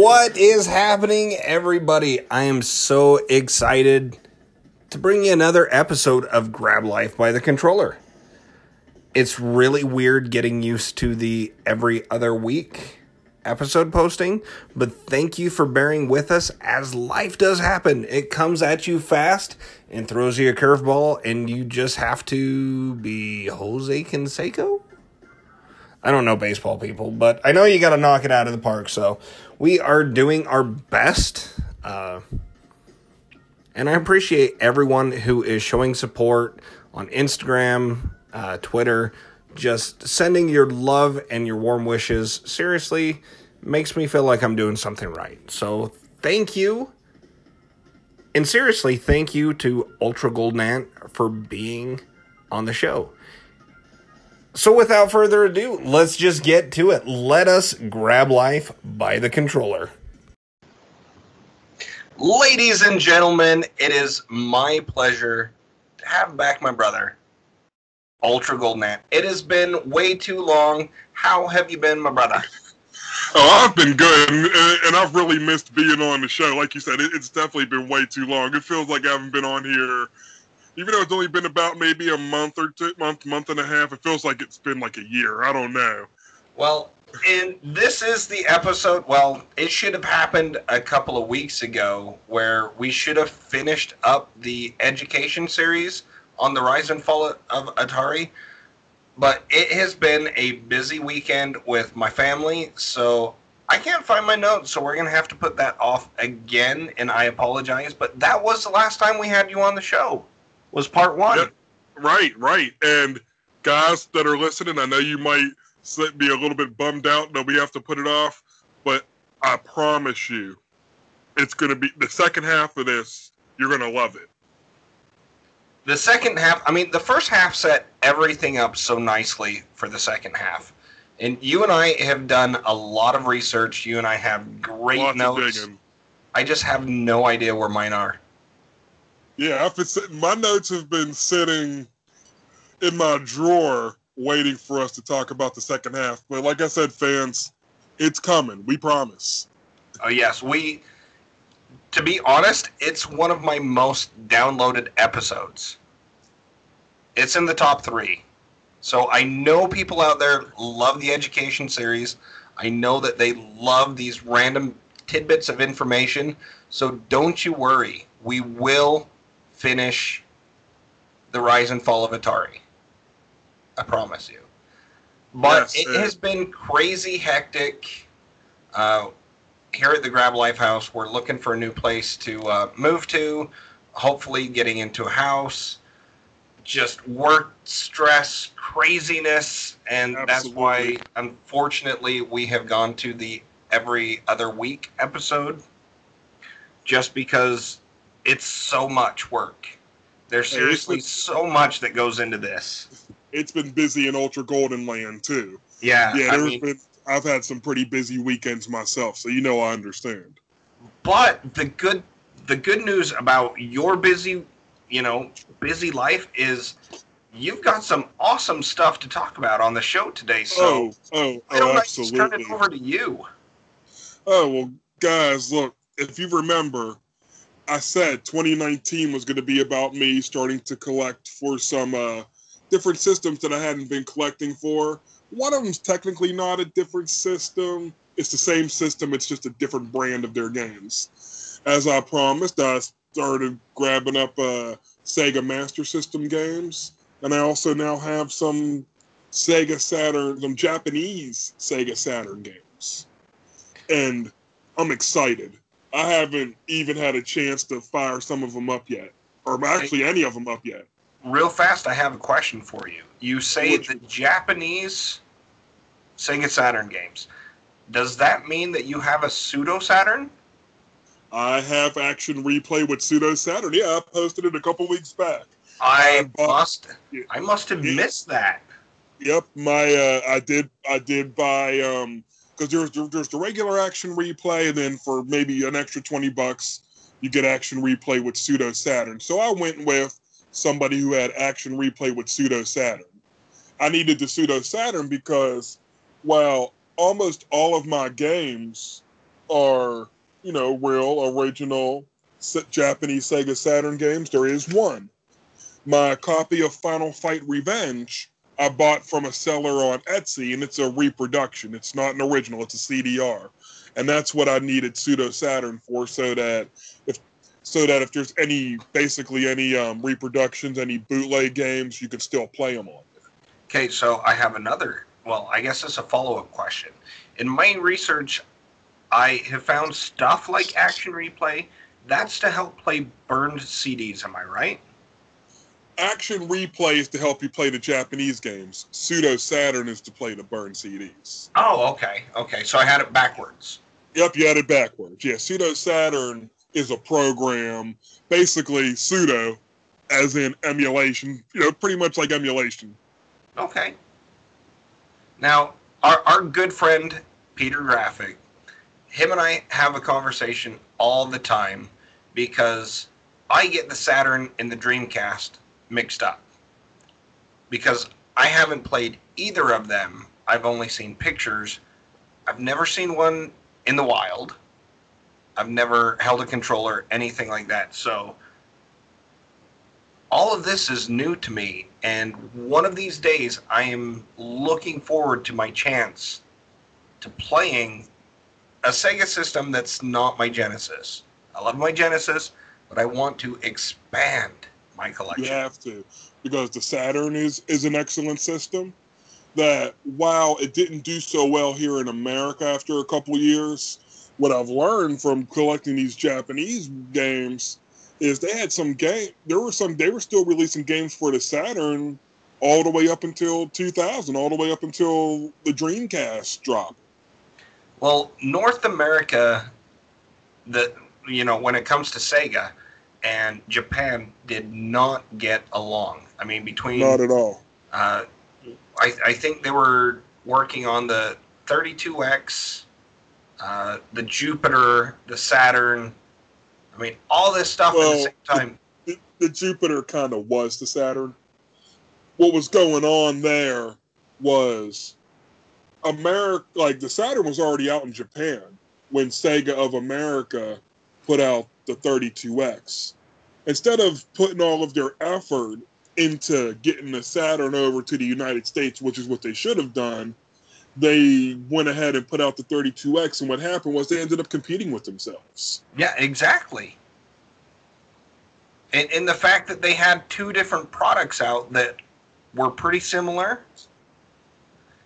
What is happening, everybody? I am so excited to bring you another episode of Grab Life by the Controller. It's really weird getting used to the every other week episode posting, but thank you for bearing with us as life does happen. It comes at you fast and throws you a curveball, and you just have to be Jose Canseco. I don't know baseball people, but I know you got to knock it out of the park. So we are doing our best. Uh, and I appreciate everyone who is showing support on Instagram, uh, Twitter, just sending your love and your warm wishes. Seriously, makes me feel like I'm doing something right. So thank you. And seriously, thank you to Ultra Golden Ant for being on the show. So without further ado, let's just get to it. Let us grab life by the controller. Ladies and gentlemen, it is my pleasure to have back my brother, Ultra Golden Ant. It has been way too long. How have you been, my brother? Oh, I've been good, and, and I've really missed being on the show. Like you said, it, it's definitely been way too long. It feels like I haven't been on here even though it's only been about maybe a month or two, month, month and a half, it feels like it's been like a year. I don't know. Well, and this is the episode. Well, it should have happened a couple of weeks ago, where we should have finished up the education series on the rise and fall of Atari. But it has been a busy weekend with my family, so I can't find my notes, so we're gonna have to put that off again. And I apologize, but that was the last time we had you on the show was part one. Yep. Right, right. And guys that are listening, I know you might be a little bit bummed out that we have to put it off, but I promise you, it's going to be the second half of this. You're going to love it. The second half, I mean, the first half set everything up so nicely for the second half. And you and I have done a lot of research. You and I have great Lots notes. I just have no idea where mine are. Yeah, I've been sitting, my notes have been sitting in my drawer waiting for us to talk about the second half. But like I said, fans, it's coming. We promise. Oh yes, we. To be honest, it's one of my most downloaded episodes. It's in the top three. So I know people out there love the education series. I know that they love these random tidbits of information. So don't you worry. We will finish the rise and fall of Atari. I promise you. But yes, it has been crazy hectic. Uh, here at the Grab Life House, we're looking for a new place to uh, move to. Hopefully, getting into a house. Just work stress, craziness, and Absolutely. that's why, unfortunately, we have gone to the every other week episode. Just because it's so much work. There's seriously been, so much that goes into this. It's been busy in Ultra Golden Land too. Yeah, yeah. There's I mean, been I've had some pretty busy weekends myself, so you know I understand. But the good the good news about your busy, you know, busy life is you've got some awesome stuff to talk about on the show today. So oh, oh, oh, absolutely. turn it over to you. Oh well, guys, look. If you remember, I said 2019 was going to be about me starting to collect for some uh, different systems that I hadn't been collecting for. One of them's technically not a different system. It's the same system. It's just a different brand of their games. As I promised, I started grabbing up uh, Sega Master System games, and I also now have some Sega Saturn, some Japanese Sega Saturn games, and I'm excited I haven't even had a chance to fire some of them up yet, or actually any of them up yet. Real fast, I have a question for you. You say Which, the Japanese Sega Saturn games. Does that mean that you have a pseudo Saturn? I have action replay with pseudo Saturn. Yeah, I posted it a couple weeks back. I, I must. I must have yeah. missed that. Yep, my uh, I did. I did buy um, because there's there's the regular action replay, and then for maybe an extra twenty bucks, you get action replay with pseudo Saturn. So I went with somebody who had action replay with pseudo Saturn. I needed the pseudo Saturn because, while almost all of my games are, you know, real original Japanese Sega Saturn games. There is one. My copy of Final Fight Revenge I bought from a seller on Etsy, and it's a reproduction. It's not an original. It's a CDR, and that's what I needed Pseudo Saturn for, so that if so that if there's any basically any um, reproductions, any bootleg games, you can still play them on. Okay, so I have another. Well, I guess it's a follow up question. In my research, I have found stuff like Action Replay. That's to help play burned CDs. Am I right? Action Replay is to help you play the Japanese games. Pseudo Saturn is to play the burned CDs. Oh, okay, okay. So I had it backwards. Yep, you had it backwards. Yeah, Pseudo Saturn is a program, basically pseudo, as in emulation. You know, pretty much like emulation. Okay. Now, our our good friend Peter Graphic, him and I have a conversation all the time because I get the Saturn and the Dreamcast mixed up because I haven't played either of them. I've only seen pictures. I've never seen one in the wild. I've never held a controller, anything like that. So all of this is new to me. And one of these days, I am looking forward to my chance to playing a Sega system that's not my Genesis. I love my Genesis, but I want to expand my collection. You have to, because the Saturn is is an excellent system. That while it didn't do so well here in America after a couple years, what I've learned from collecting these Japanese games is they had some game. There were some. They were still releasing games for the Saturn all the way up until 2000, all the way up until the Dreamcast dropped. Well, North America, the you know when it comes to Sega and Japan did not get along. I mean, between not at all. Uh, I, I think they were working on the 32X uh, the Jupiter, the Saturn. I mean, all this stuff well, at the same time. The, the, the Jupiter kind of was the Saturn. What was going on there was America, like the Saturn was already out in Japan when Sega of America put out the 32X. Instead of putting all of their effort into getting the Saturn over to the United States, which is what they should have done, they went ahead and put out the 32X, and what happened was they ended up competing with themselves. Yeah, exactly. And, and the fact that they had two different products out that were pretty similar.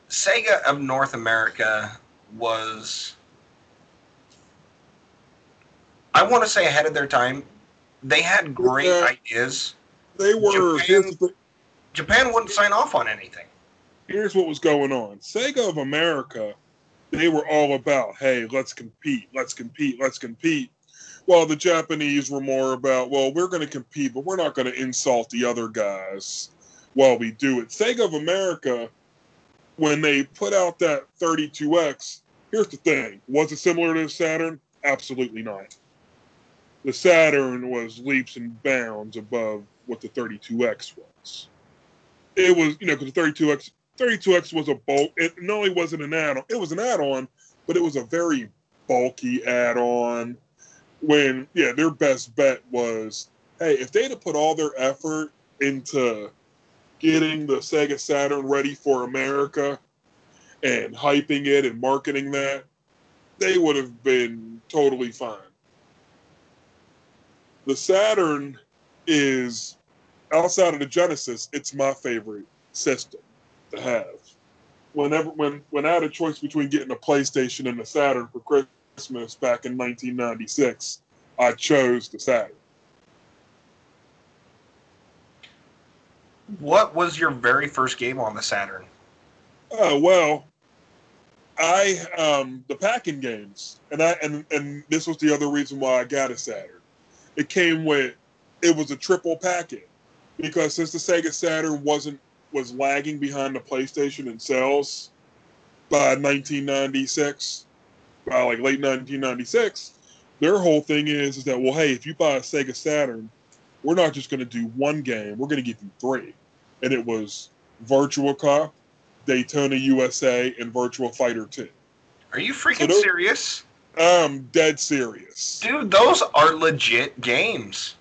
Sega of North America was, I want to say, ahead of their time. They had great yeah, ideas. They were. Japan, Japan wouldn't sign off on anything here's what was going on. Sega of America, they were all about, hey, let's compete, let's compete, let's compete. While the Japanese were more about, well, we're going to compete, but we're not going to insult the other guys while we do it. Sega of America, when they put out that 32X, here's the thing was it similar to Saturn? Absolutely not. The Saturn was leaps and bounds above what the 32X was. It was, you know, because the 32X 32X was a bulk. It not only wasn't an add-on, it was an add-on, but it was a very bulky add-on. When yeah, their best bet was, hey, if they'd have put all their effort into getting the Sega Saturn ready for America and hyping it and marketing that, they would have been totally fine. The Saturn is outside of the Genesis, it's my favorite system to have. Whenever when when I had a choice between getting a PlayStation and a Saturn for Christmas back in 1996, I chose the Saturn. What was your very first game on the Saturn? Oh well, I um the packing games, and I and and this was the other reason why I got a Saturn. It came with it was a triple packet because since the Sega Saturn wasn't was lagging behind the PlayStation in sales by 1996, by like late 1996. Their whole thing is is that well, hey, if you buy a Sega Saturn, we're not just going to do one game; we're going to give you three, and it was Virtua Cop, Daytona USA, and Virtua Fighter 2. Are you freaking so serious? I'm dead serious. Dude, those are legit games.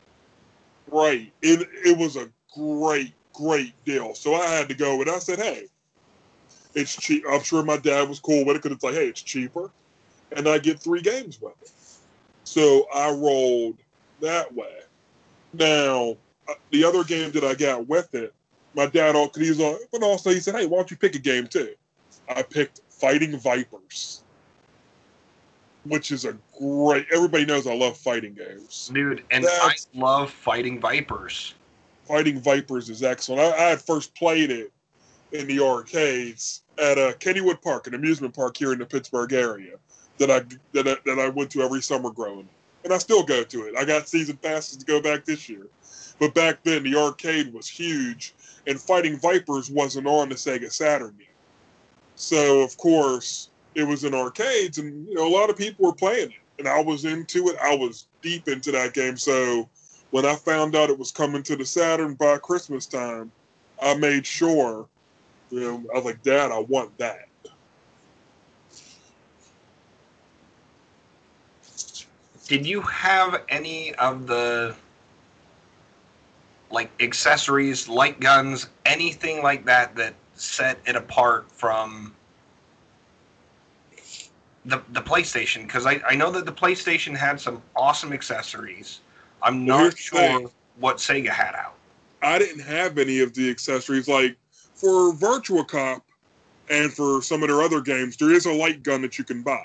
Right. It it was a great, great deal. So I had to go and I said, hey, it's cheap. I'm sure my dad was cool with it because it's like, hey, it's cheaper. And I get three games with it. So I rolled that way. Now, uh, the other game that I got with it, my dad, because he's on, but also he said, hey, why don't you pick a game too? I picked Fighting Vipers, which is a great, everybody knows I love fighting games. Dude, and That's, I love Fighting Vipers. Fighting Vipers is excellent. I, I first played it in the arcades at uh, Kennywood Park, an amusement park here in the Pittsburgh area that I that I, that I went to every summer growing, and I still go to it. I got season passes to go back this year, but back then the arcade was huge, and Fighting Vipers wasn't on the Sega Saturn yet. So of course it was in arcades, and you know a lot of people were playing it, and I was into it. I was deep into that game. So when I found out it was coming to the Saturn by Christmas time, I made sure. You know, I was like, Dad, I want that. Did you have any of the like accessories, light guns, anything like that that set it apart from the the PlayStation? Because I, I know that the PlayStation had some awesome accessories. I'm not well, sure what Sega had out. I didn't have any of the accessories. Like for Virtua Cop and for some of their other games, there is a light gun that you can buy.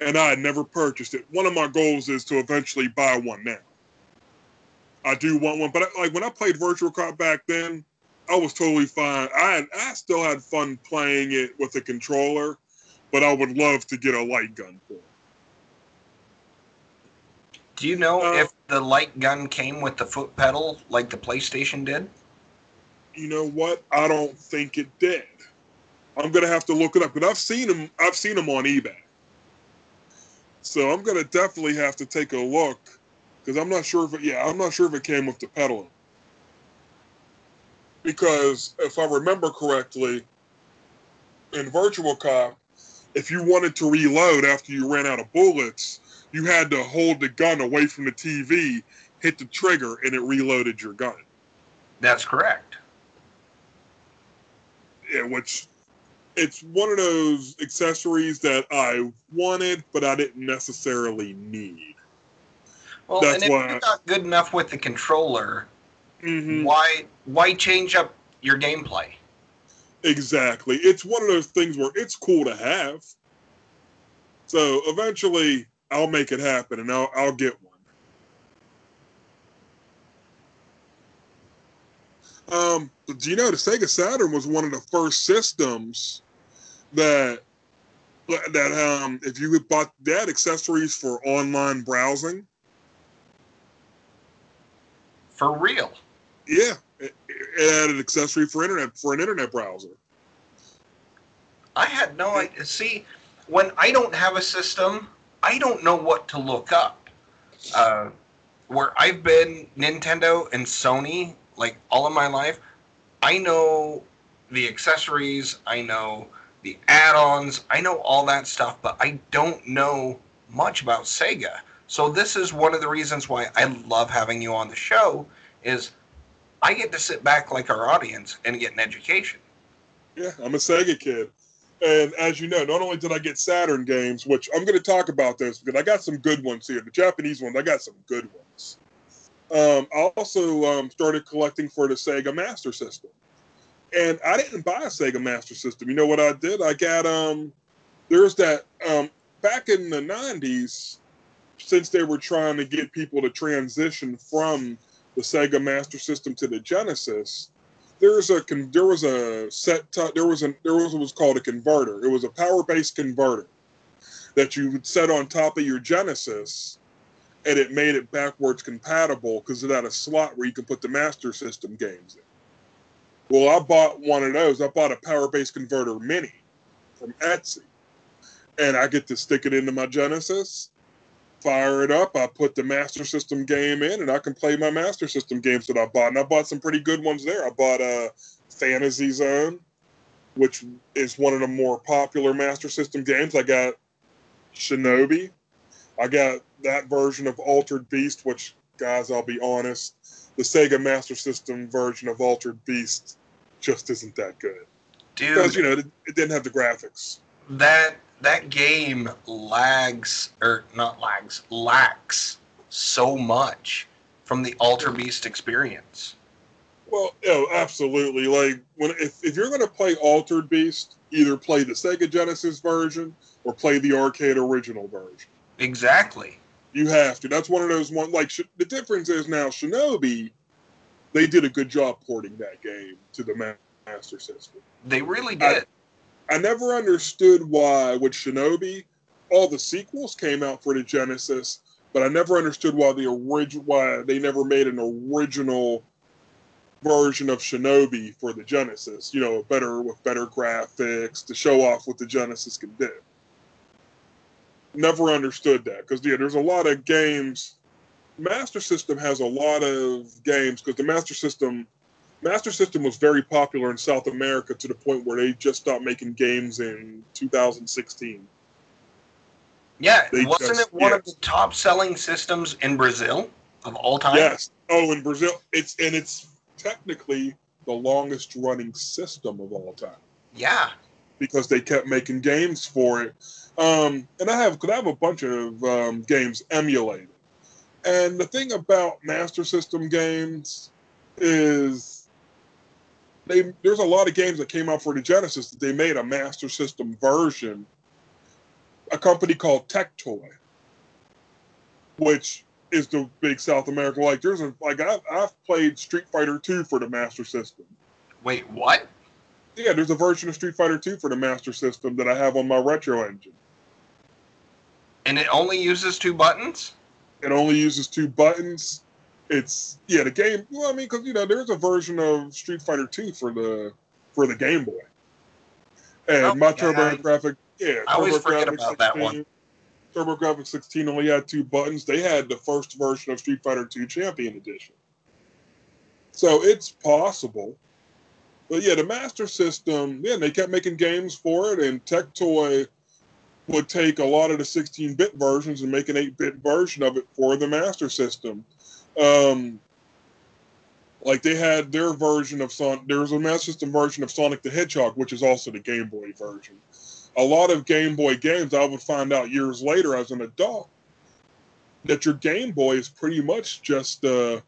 And I had never purchased it. One of my goals is to eventually buy one now. I do want one, but like when I played Virtua Cop back then, I was totally fine. I had, I still had fun playing it with a controller, but I would love to get a light gun for it. Do you know uh, if the light gun came with the foot pedal like the PlayStation did? You know what? I don't think it did. I'm gonna have to look it up, but I've seen them. I've seen them on eBay. So I'm gonna definitely have to take a look because I'm not sure if it. Yeah, I'm not sure if it came with the pedal. Because if I remember correctly, in Virtua Cop, if you wanted to reload after you ran out of bullets, you had to hold the gun away from the TV, hit the trigger, and it reloaded your gun. That's correct. Yeah, which it's one of those accessories that I wanted, but I didn't necessarily need. Well, That's and if you're not good enough with the controller, mm-hmm. why why change up your gameplay? Exactly. It's one of those things where it's cool to have. So eventually, I'll make it happen, and I'll I'll get one. Um, do you know the Sega Saturn was one of the first systems that that um if you bought that accessories for online browsing. For real? Yeah, had an accessory for internet for an internet browser. I had no idea. See, when I don't have a system, I don't know what to look up. Uh, where I've been Nintendo and Sony like all of my life, I know the accessories, I know the add-ons, I know all that stuff, but I don't know much about Sega. So this is one of the reasons why I love having you on the show is I get to sit back like our audience and get an education. Yeah, I'm a Sega kid. And as you know, not only did I get Saturn games, which I'm going to talk about this because I got some good ones here. The Japanese ones, I got some good ones. Um, I also um, started collecting for the Sega Master System, and I didn't buy a Sega Master System. You know what I did? I got um, there's that um, back in the '90s, since they were trying to get people to transition from the Sega Master System to the Genesis. There's a there was a set there was a there was what was called a converter. It was a power based converter that you would set on top of your Genesis and it made it backwards compatible because it had a slot where you can put the Master System games in. Well, I bought one of those. I bought a Power Base Converter Mini from Etsy, and I get to stick it into my Genesis, fire it up. I put the Master System game in, and I can play my Master System games that I bought. And I bought some pretty good ones there. I bought a uh, Fantasy Zone, which is one of the more popular Master System games. I got Shinobi. I got that version of Altered Beast, which, guys, I'll be honest, the Sega Master System version of Altered Beast just isn't that good. Dude, Because, you know, it, it didn't have the graphics. that that game lags or not lags lacks so much from the Altered Beast experience. Well, oh, absolutely. Like when if, if you're going to play Altered Beast, either play the Sega Genesis version or play the arcade original version. Exactly. You have to. That's one of those one. Like sh- the difference is now Shinobi, they did a good job porting that game to the Master System. They really did. I never understood why with Shinobi, all the sequels came out for the Genesis, but I never understood why the original why they never made an original version of Shinobi for the Genesis. You know, better with better graphics to show off what the Genesis can do. Never understood that because yeah, there's a lot of games. Master System has a lot of games because the Master System Master System was very popular in South America to the point where they just stopped making games in 2016. Yeah, They wasn't just- it one of the top selling systems in Brazil of all time? Yes. Oh, in Brazil, it's and it's technically the longest running system of all time Yeah. because they kept making games for it. Um, and I have, cause I have a bunch of um, games emulated. And the thing about Master System games is they there's a lot of games that came out for the Genesis that they made a Master System version. A company called Tectoy, which is the big South American. Like there's a like I've, I've played Street Fighter 2 for the Master System. Wait, what? Yeah, there's a version of Street Fighter 2 for the Master System that I have on my retro engine. And it only uses two buttons? It only uses two buttons. It's yeah, the game. Well, I mean, because you know, there's a version of Street Fighter 2 for the for the Game Boy, and Oh, my yeah. TurboGrafx. Yeah, I always forget about that one. TurboGrafx 16 only had two buttons. They had the first version of Street Fighter 2 Champion Edition. So it's possible. But yeah, the Master System, yeah, they kept making games for it, and Tectoy would take a lot of the 16-bit versions and make an 8-bit version of it for the Master System. Um, like they had their version of Son. There was a Master System version of Sonic the Hedgehog, which is also the Game Boy version. A lot of Game Boy games, I would find out years later as an adult that your Game Boy is pretty much just uh,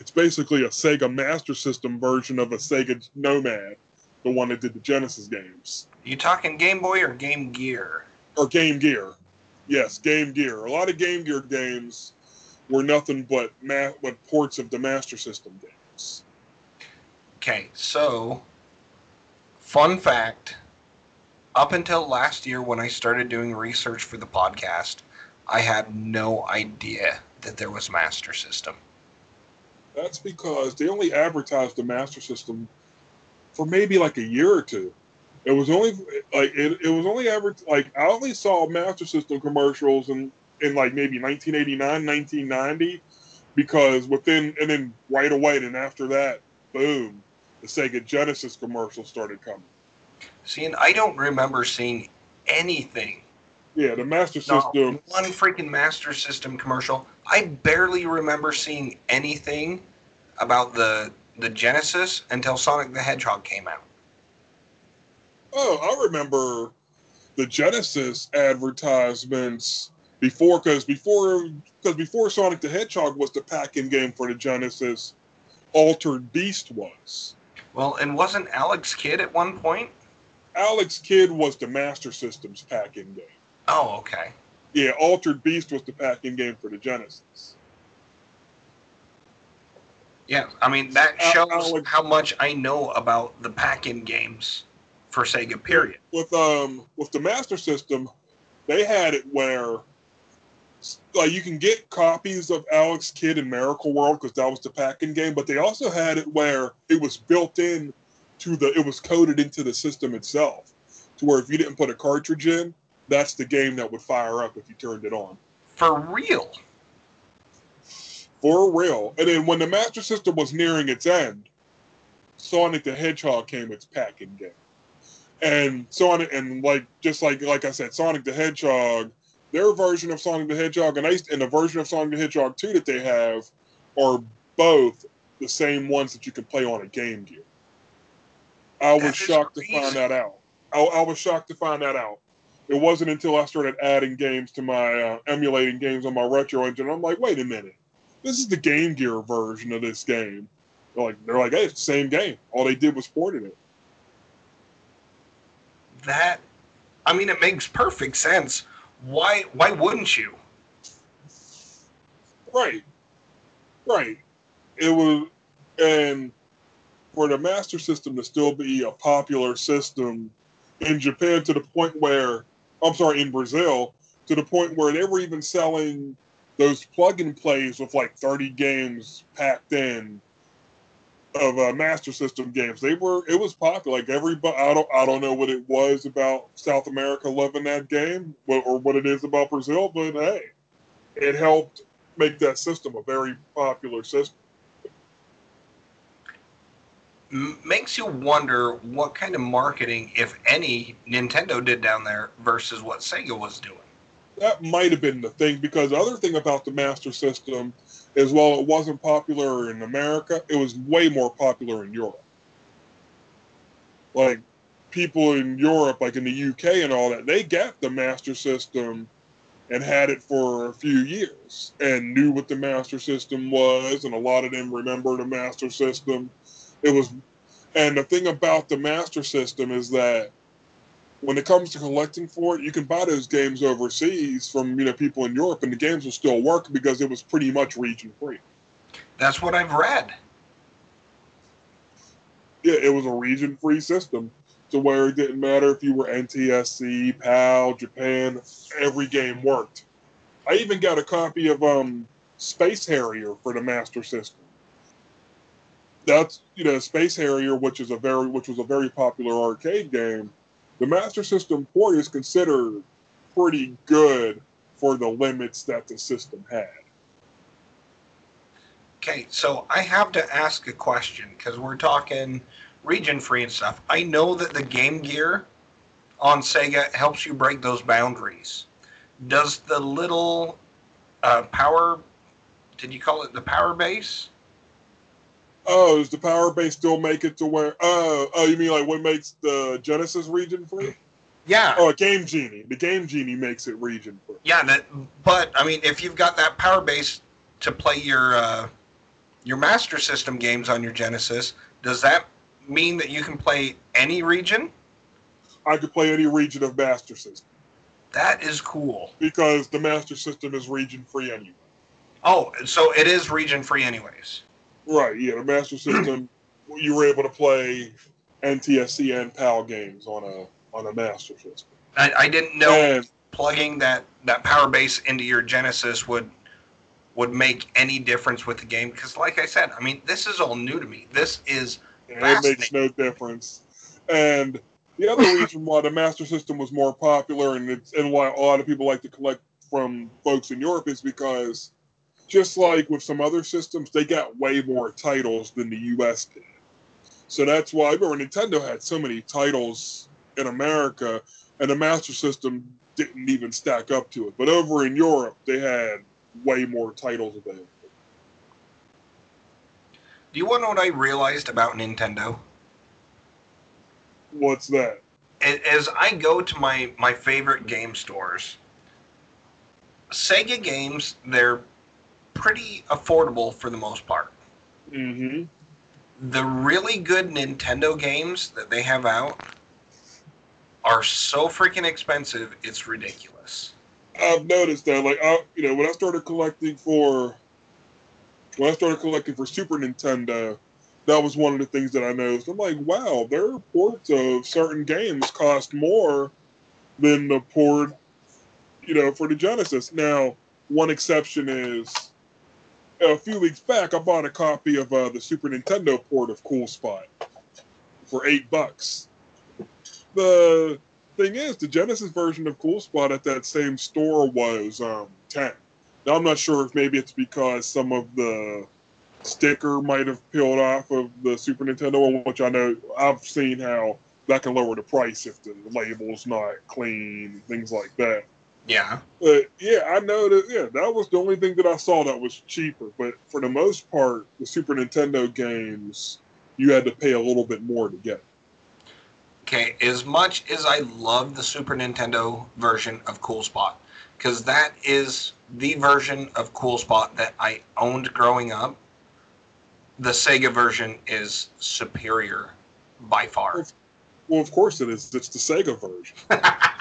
it's basically a Sega Master System version of a Sega Nomad, the one that did the Genesis games You talking Game Boy or Game Gear? or Game Gear. Yes, Game Gear. A lot of Game Gear games were nothing but ma- but ports of the Master System games. Okay, so fun fact up until last year when I started doing research for the podcast, I had no idea that there was Master System. That's because they only advertised the Master System for maybe like a year or two. It was only like it, it was only ever like I only saw Master System commercials in in like maybe 1989, 1990 because within and then right away and after that, boom, the Sega Genesis commercials started coming. See, and I don't remember seeing anything. Yeah, the Master Not System. one freaking Master System commercial. I barely remember seeing anything about the the Genesis until Sonic the Hedgehog came out. Oh, I remember the Genesis advertisements before, because before, because before Sonic the Hedgehog was the pack-in game for the Genesis, Altered Beast was. Well, and wasn't Alex Kidd at one point? Alex Kidd was the Master System's pack-in game. Oh, okay. Yeah, Altered Beast was the pack-in game for the Genesis. Yeah, I mean that Al- shows Alex- how much I know about the pack-in games for Sega. Period. With um with the Master System, they had it where like you can get copies of Alex Kidd and Miracle World because that was the pack-in game, but they also had it where it was built in to the it was coded into the system itself, to where if you didn't put a cartridge in, that's the game that would fire up if you turned it on. For real. For real. And then when the Master System was nearing its end, Sonic the Hedgehog came its pack-in game. And Sonic and like just like like I said, Sonic the Hedgehog their version of Sonic the Hedgehog and, I, and the version of Sonic the Hedgehog 2 that they have are both the same ones that you can play on a Game Gear. I was shocked crazy. to find that out. I, I, was shocked to find that out. It wasn't until I started adding games to my uh, emulating games on my retro engine. I'm like, wait a minute, this is the Game Gear version of this game. They're like, they're like, hey, it's the same game. All they did was ported it. That, I mean, it makes perfect sense. Why? Why wouldn't you? Right, right. It was, and for the Master System to still be a popular system in Japan to the point where, I'm sorry, in Brazil, to the point where they were even selling those plug and plays with like 30 games packed in of uh, Master System games. They were it was popular. Like everybody, I don't I don't know what it was about South America loving that game or what it is about Brazil, but hey, it helped make that system a very popular system. Makes you wonder what kind of marketing, if any, Nintendo did down there versus what Sega was doing. That might have been the thing because the other thing about the Master System is while it wasn't popular in America, it was way more popular in Europe. Like people in Europe, like in the UK and all that, they got the Master System and had it for a few years and knew what the Master System was, and a lot of them remember the Master System. It was, and the thing about the Master System is that when it comes to collecting for it, you can buy those games overseas from you know people in Europe, and the games will still work because it was pretty much region free. That's what I've read. Yeah, it was a region free system to where it didn't matter if you were NTSC, PAL, Japan, every game worked. I even got a copy of um, Space Harrier for the Master System. That's you know Space Harrier, which is a very which was a very popular arcade game the Master System port is considered pretty good for the limits that the system had. Okay, so I have to ask a question because we're talking region free and stuff. I know that the Game Gear on Sega helps you break those boundaries. Does the little uh, power, did you call it the power base? Oh, does the power base still make it to where? Oh, oh, you mean like what makes the Genesis region free? Yeah. Oh, Game Genie. The Game Genie makes it region free. Yeah, that. But I mean, if you've got that power base to play your uh, your Master System games on your Genesis, does that mean that you can play any region? I could play any region of Master System. That is cool. Because the Master System is region free anyway. Oh, so it is region free anyways. Right. Yeah, the Master System, you were able to play NTSC and PAL games on a on a Master System. I, I didn't know and, plugging that that power base into your Genesis would would make any difference with the game because, like I said, I mean, this is all new to me. This is it makes no difference. And the other reason why the Master System was more popular and it's, and why a lot of people like to collect from folks in Europe is because just like with some other systems, they got way more titles than the US did. So that's why I remember Nintendo had so many titles in America, and the Master System didn't even stack up to it. But over in Europe, they had way more titles available. Do you want to know what I realized about Nintendo? What's that? As I go to my, my favorite game stores, Sega games, they're pretty affordable for the most part. Mm-hmm. The really good Nintendo games that they have out are so freaking expensive, it's ridiculous. I've noticed that. Like, I, you know, when I started collecting for, when I started collecting for Super Nintendo, that was one of the things that I noticed. I'm like, wow, their ports of certain games cost more than the port, you know, for the Genesis. Now, one exception is a few weeks back, I bought a copy of uh, the Super Nintendo port of Cool Spot for eight bucks. The thing is, the Genesis version of Cool Spot at that same store was um, ten. Now I'm not sure if maybe it's because some of the sticker might have peeled off of the Super Nintendo one, which I know I've seen how that can lower the price if the label's not clean, and things like that. Yeah. But yeah, I know that. Yeah, that was the only thing that I saw that was cheaper. But for the most part, the Super Nintendo games, you had to pay a little bit more to get. Okay, as much as I love the Super Nintendo version of Cool Spot, because that is the version of Cool Spot that I owned growing up, the Sega version is superior by far. Well, of course it is. It's the Sega version.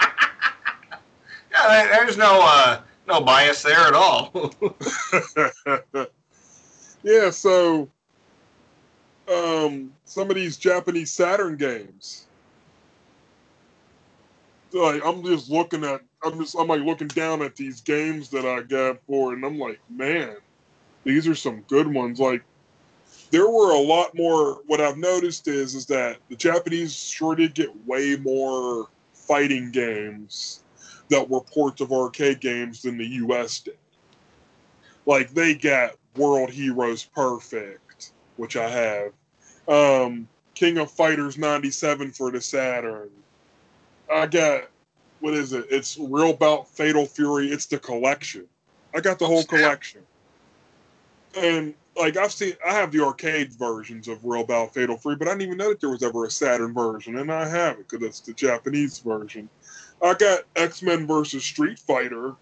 There's no uh, no bias there at all. yeah, so um, some of these Japanese Saturn games, like I'm just looking at, I'm just, I'm like looking down at these games that I got for, and I'm like, man, these are some good ones. Like, there were a lot more. What I've noticed is, is that the Japanese sure did get way more fighting games that were ports of arcade games than the US did. Like they got World Heroes Perfect, which I have. Um, King of Fighters 97 for the Saturn. I got what is it? It's Real Bout Fatal Fury. It's the collection. I got the whole collection. And like I've seen I have the arcade versions of Real Bout Fatal Fury, but I didn't even know that there was ever a Saturn version, and I have it because it's the Japanese version. I got X Men versus Street Fighter,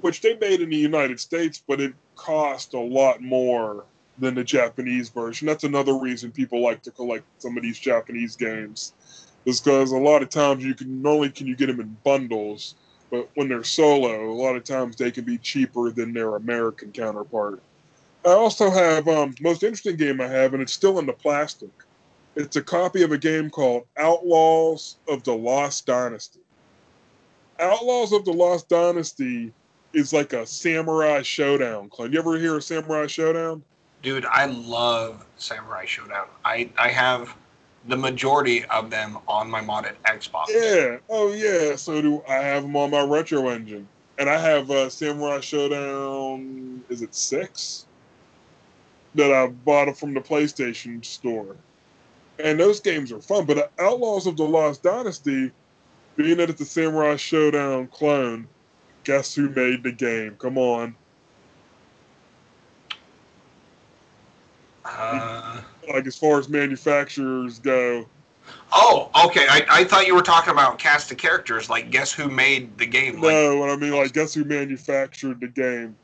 which they made in the United States, but it cost a lot more than the Japanese version. That's another reason people like to collect some of these Japanese games, is because a lot of times you can not only can you get them in bundles, but when they're solo, a lot of times they can be cheaper than their American counterpart. I also have um, most interesting game I have, and it's still in the plastic. It's a copy of a game called Outlaws of the Lost Dynasty. Outlaws of the Lost Dynasty is like a samurai shodown clone. You ever hear of Samurai Shodown? Dude, I love Samurai Shodown. I, I have the majority of them on my modded Xbox. Yeah. Oh yeah. So do I have them on my retro engine, and I have uh, Samurai Shodown. Is it six? That I bought from the PlayStation store, and those games are fun. But Outlaws of the Lost Dynasty being that it's a Samurai Shodown clone, guess who made the game? Come on. Uh, like as far as manufacturers go. Oh, okay. I, I thought you were talking about cast of characters. Like, guess who made the game? No, Like, no, what I mean, like, guess who manufactured the game?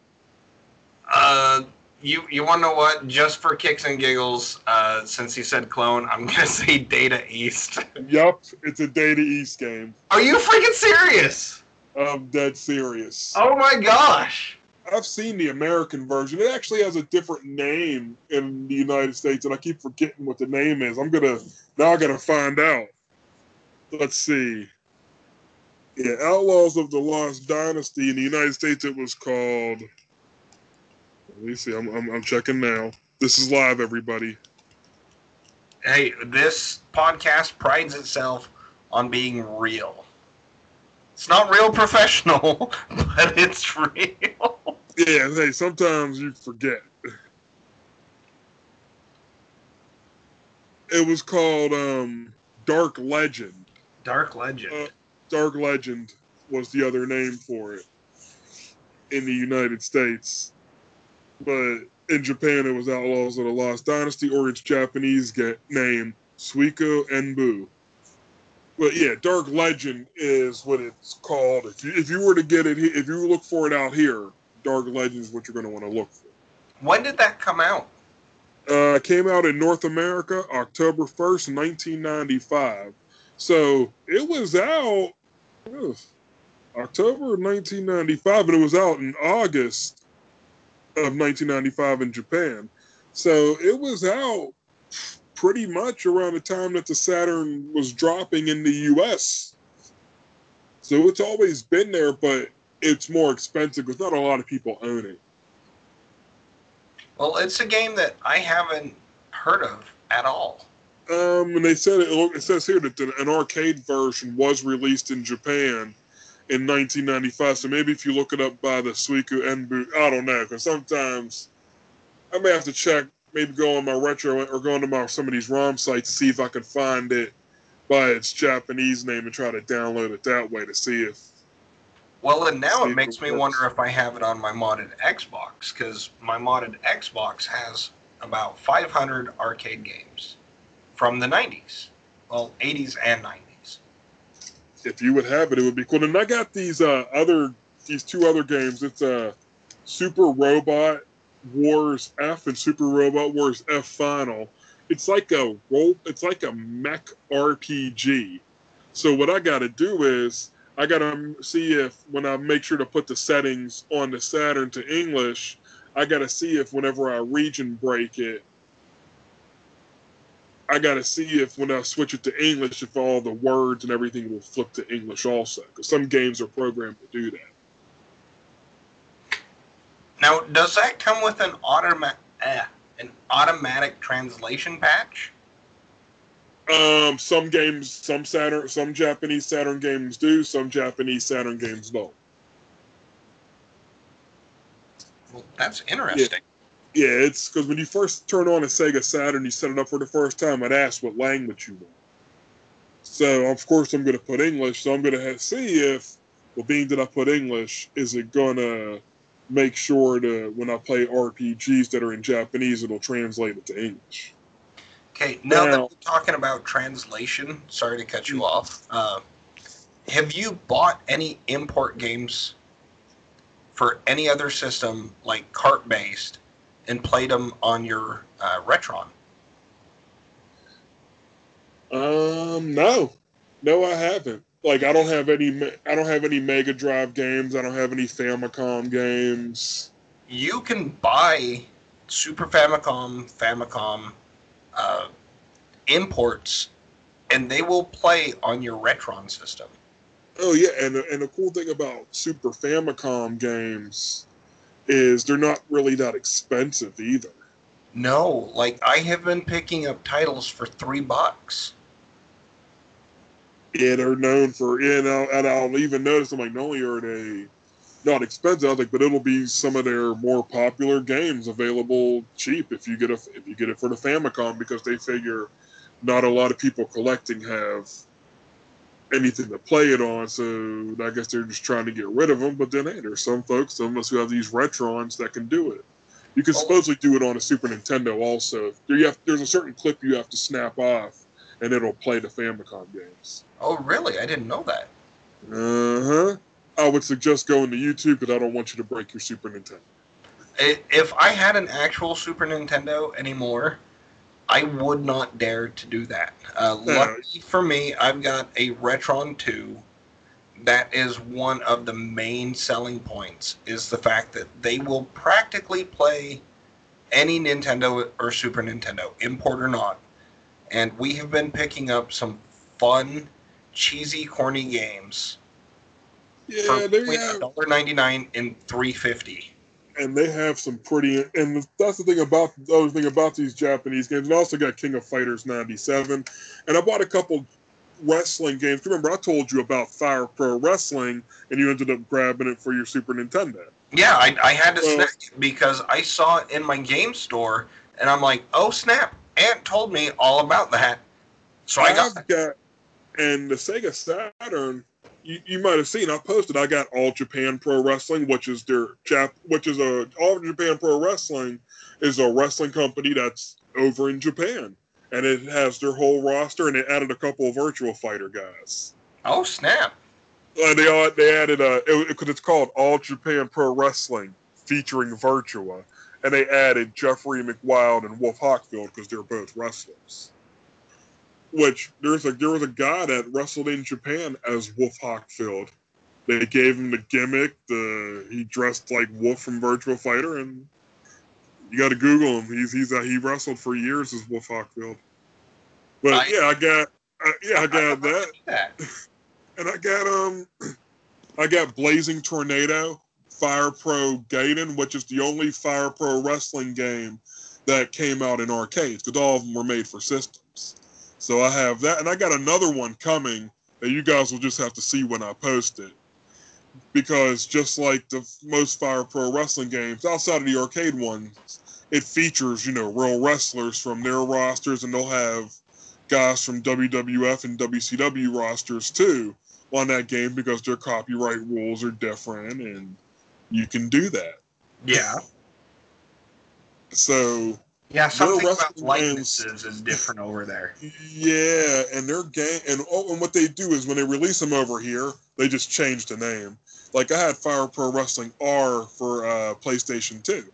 Uh, you you want to know what? Just for kicks and giggles, uh, since you said clone, I'm gonna say Data East. yup, it's a Data East game. Are you freaking serious? I'm dead serious. Oh my gosh! I've seen the American version. It actually has a different name in the United States, and I keep forgetting what the name is. I'm gonna now. I gotta find out. Let's see. Yeah, Outlaws of the Lost Dynasty in the United States. It was called. Let me see. I'm, I'm, I'm checking now. This is live, everybody. Hey, this podcast prides itself on being real. It's not real professional, but it's real. Yeah, hey, sometimes you forget. It was called um, Dark Legend. Dark Legend. Uh, Dark Legend was the other name for it in the United States but in Japan it was Outlaws of the Lost Dynasty, or its Japanese ga- name, Suiko Enbu. But yeah, Dark Legend is what it's called. If you, if you were to get it, if you look for it out here, Dark Legend is what you're going to want to look for. When did that come out? Uh, came out in North America October 1st, 1995. So it was out ugh, October 1995, and it was out in August of 1995 in Japan. So it was out pretty much around the time that the Saturn was dropping in the US. So it's always been there, but it's more expensive because not a lot of people own it. Well, it's a game that I haven't heard of at all. Um, and they said it, it says here that an arcade version was released in Japan in 1995. So maybe if you look it up by the Suikoden Enbu, I don't know, because sometimes I may have to check, maybe go on my retro or go into my some of these ROM sites to see if I can find it by its Japanese name and try to download it that way to see if Well, and now it makes it me wonder if I have it on my modded Xbox because my modded Xbox has about 500 arcade games from the 90s, well, 80s and 90s. If you would have it, it would be cool. And I got these uh, other these two other games. It's a uh, Super Robot Wars F and Super Robot Wars F Final. It's like a roll. It's like a mech RPG. So what I got to do is I got to see if when I make sure to put the settings on the Saturn to English, I got to see if whenever I region break it, I got to see if when I switch it to English, if all the words and everything will flip to English also. Because some games are programmed to do that. Now, does that come with an automa- eh, an automatic translation patch? Um, some games, some Saturn, some Japanese Saturn games do. Some Japanese Saturn games don't. Well, that's interesting. Yeah, it's because when you first turn on a Sega Saturn, you set it up for the first time. It asks what language you want. So of course I'm going to put English. So I'm going to see if, well, being that I put English, is it going to make sure to when I play RPGs that are in Japanese, it'll translate it to English. Okay, now that we're talking about translation, sorry to cut you off. Uh, have you bought any import games for any other system, like cart based, and played them on your uh, Retron? Um, no, no, I haven't. Like, I don't have any. I don't have any Mega Drive games. I don't have any Famicom games. You can buy Super Famicom, Famicom uh, imports, and they will play on your Retron system. Oh yeah, and and the cool thing about Super Famicom games is they're not really that expensive either. No, like I have been picking up titles for three bucks. Yeah, they're known for and I'll, and I'll even notice I'm like, not only are they not expensive, I was like, but it'll be some of their more popular games available cheap if you get a if you get it for the Famicom because they figure not a lot of people collecting have anything to play it on, so I guess they're just trying to get rid of them. But then hey, there's some folks, some of us who have these Retrons that can do it. You can Oh. supposedly do it on a Super Nintendo also. There you have, there's a certain clip you have to snap off, and it'll play the Famicom games. Oh, really? I didn't know that. Uh huh. I would suggest going to YouTube because I don't want you to break your Super Nintendo. If I had an actual Super Nintendo anymore, I would not dare to do that. Uh, Yeah. luckily for me, I've got a Retron 2. That is one of the main selling points, is the fact that they will practically play any Nintendo or Super Nintendo, import or not. And we have been picking up some fun, cheesy, corny games Yeah, for between $1.99 and $3.50. and they have some pretty. And that's the thing about the other thing about these Japanese games. And I also got King of Fighters '97, and I bought a couple wrestling games. Remember, I told you about Fire Pro Wrestling, and you ended up grabbing it for your Super Nintendo. Yeah, I, I had to snag it because I saw it in my game store, and I'm like, oh snap! Aunt told me all about that, so I got. Got, and the Sega Saturn. You, you might have seen. I posted. I got All Japan Pro Wrestling, which is their Jap, which is a All Japan Pro Wrestling is a wrestling company that's over in Japan, and it has their whole roster, and it added a couple of Virtua Fighter guys. Oh snap! Uh, they all, they added a because it's called All Japan Pro Wrestling featuring Virtua, and they added Jeffry McWild and Wolf Hawkfield because they're both wrestlers. Which there's a there was a guy that wrestled in Japan as Wolf Hawkfield. They gave him the gimmick. The he dressed like Wolf from Virtua Fighter, and you got to Google him. He's he's uh, he wrestled for years as Wolf Hawkfield. But I- yeah, I got uh, yeah I got that That. and I got um, I got Blazing Tornado, Fire Pro Gaiden, which is the only Fire Pro wrestling game that came out in arcades because all of them were made for systems. So I have that, and I got another one coming that you guys will just have to see when I post it. Because just like the most Fire Pro wrestling games, outside of the arcade ones, it features you know real wrestlers from their rosters, and they'll have guys from WWF and WCW rosters too on that game because their copyright rules are different, and you can do that. Yeah. So Yeah, something about likenesses is different over there. yeah, and their game and oh, and what they do is when they release them over here, they just change the name. Like I had Fire Pro Wrestling R for uh, PlayStation Two.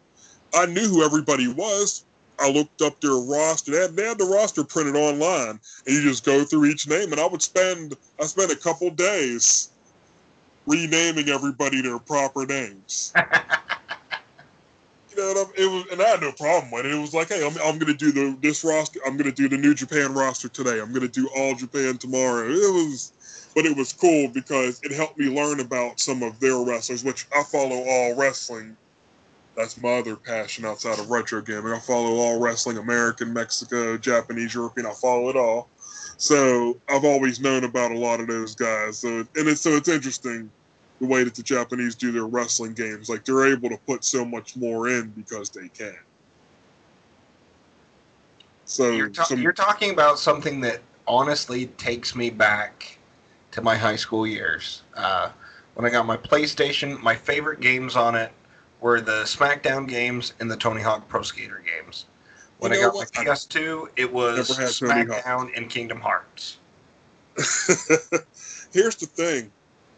I knew who everybody was. I looked up their roster. They had, they had the roster printed online, and you just go through each name. And I would spend I spent a couple days renaming everybody their proper names. you know, it was, and I had no problem with it. It was like, hey, I'm, I'm to do the this roster. I'm to do the New Japan roster today. I'm to do All Japan tomorrow. It was, but it was cool because it helped me learn about some of their wrestlers, which I follow all wrestling. That's my other passion outside of retro gaming. I follow all wrestling, American, Mexico, Japanese, European. I follow it all. So I've always known about a lot of those guys. So and it's so it's interesting the way that the Japanese do their wrestling games. Like they're able to put so much more in because they can. So You're, ta- some, you're talking about something that honestly takes me back to my high school years. Uh, when I got my PlayStation, my favorite games on it were the SmackDown games and the Tony Hawk Pro Skater games. When You I got what? my PS2, it was Never had Tony Hawk. SmackDown and Kingdom Hearts. here's the thing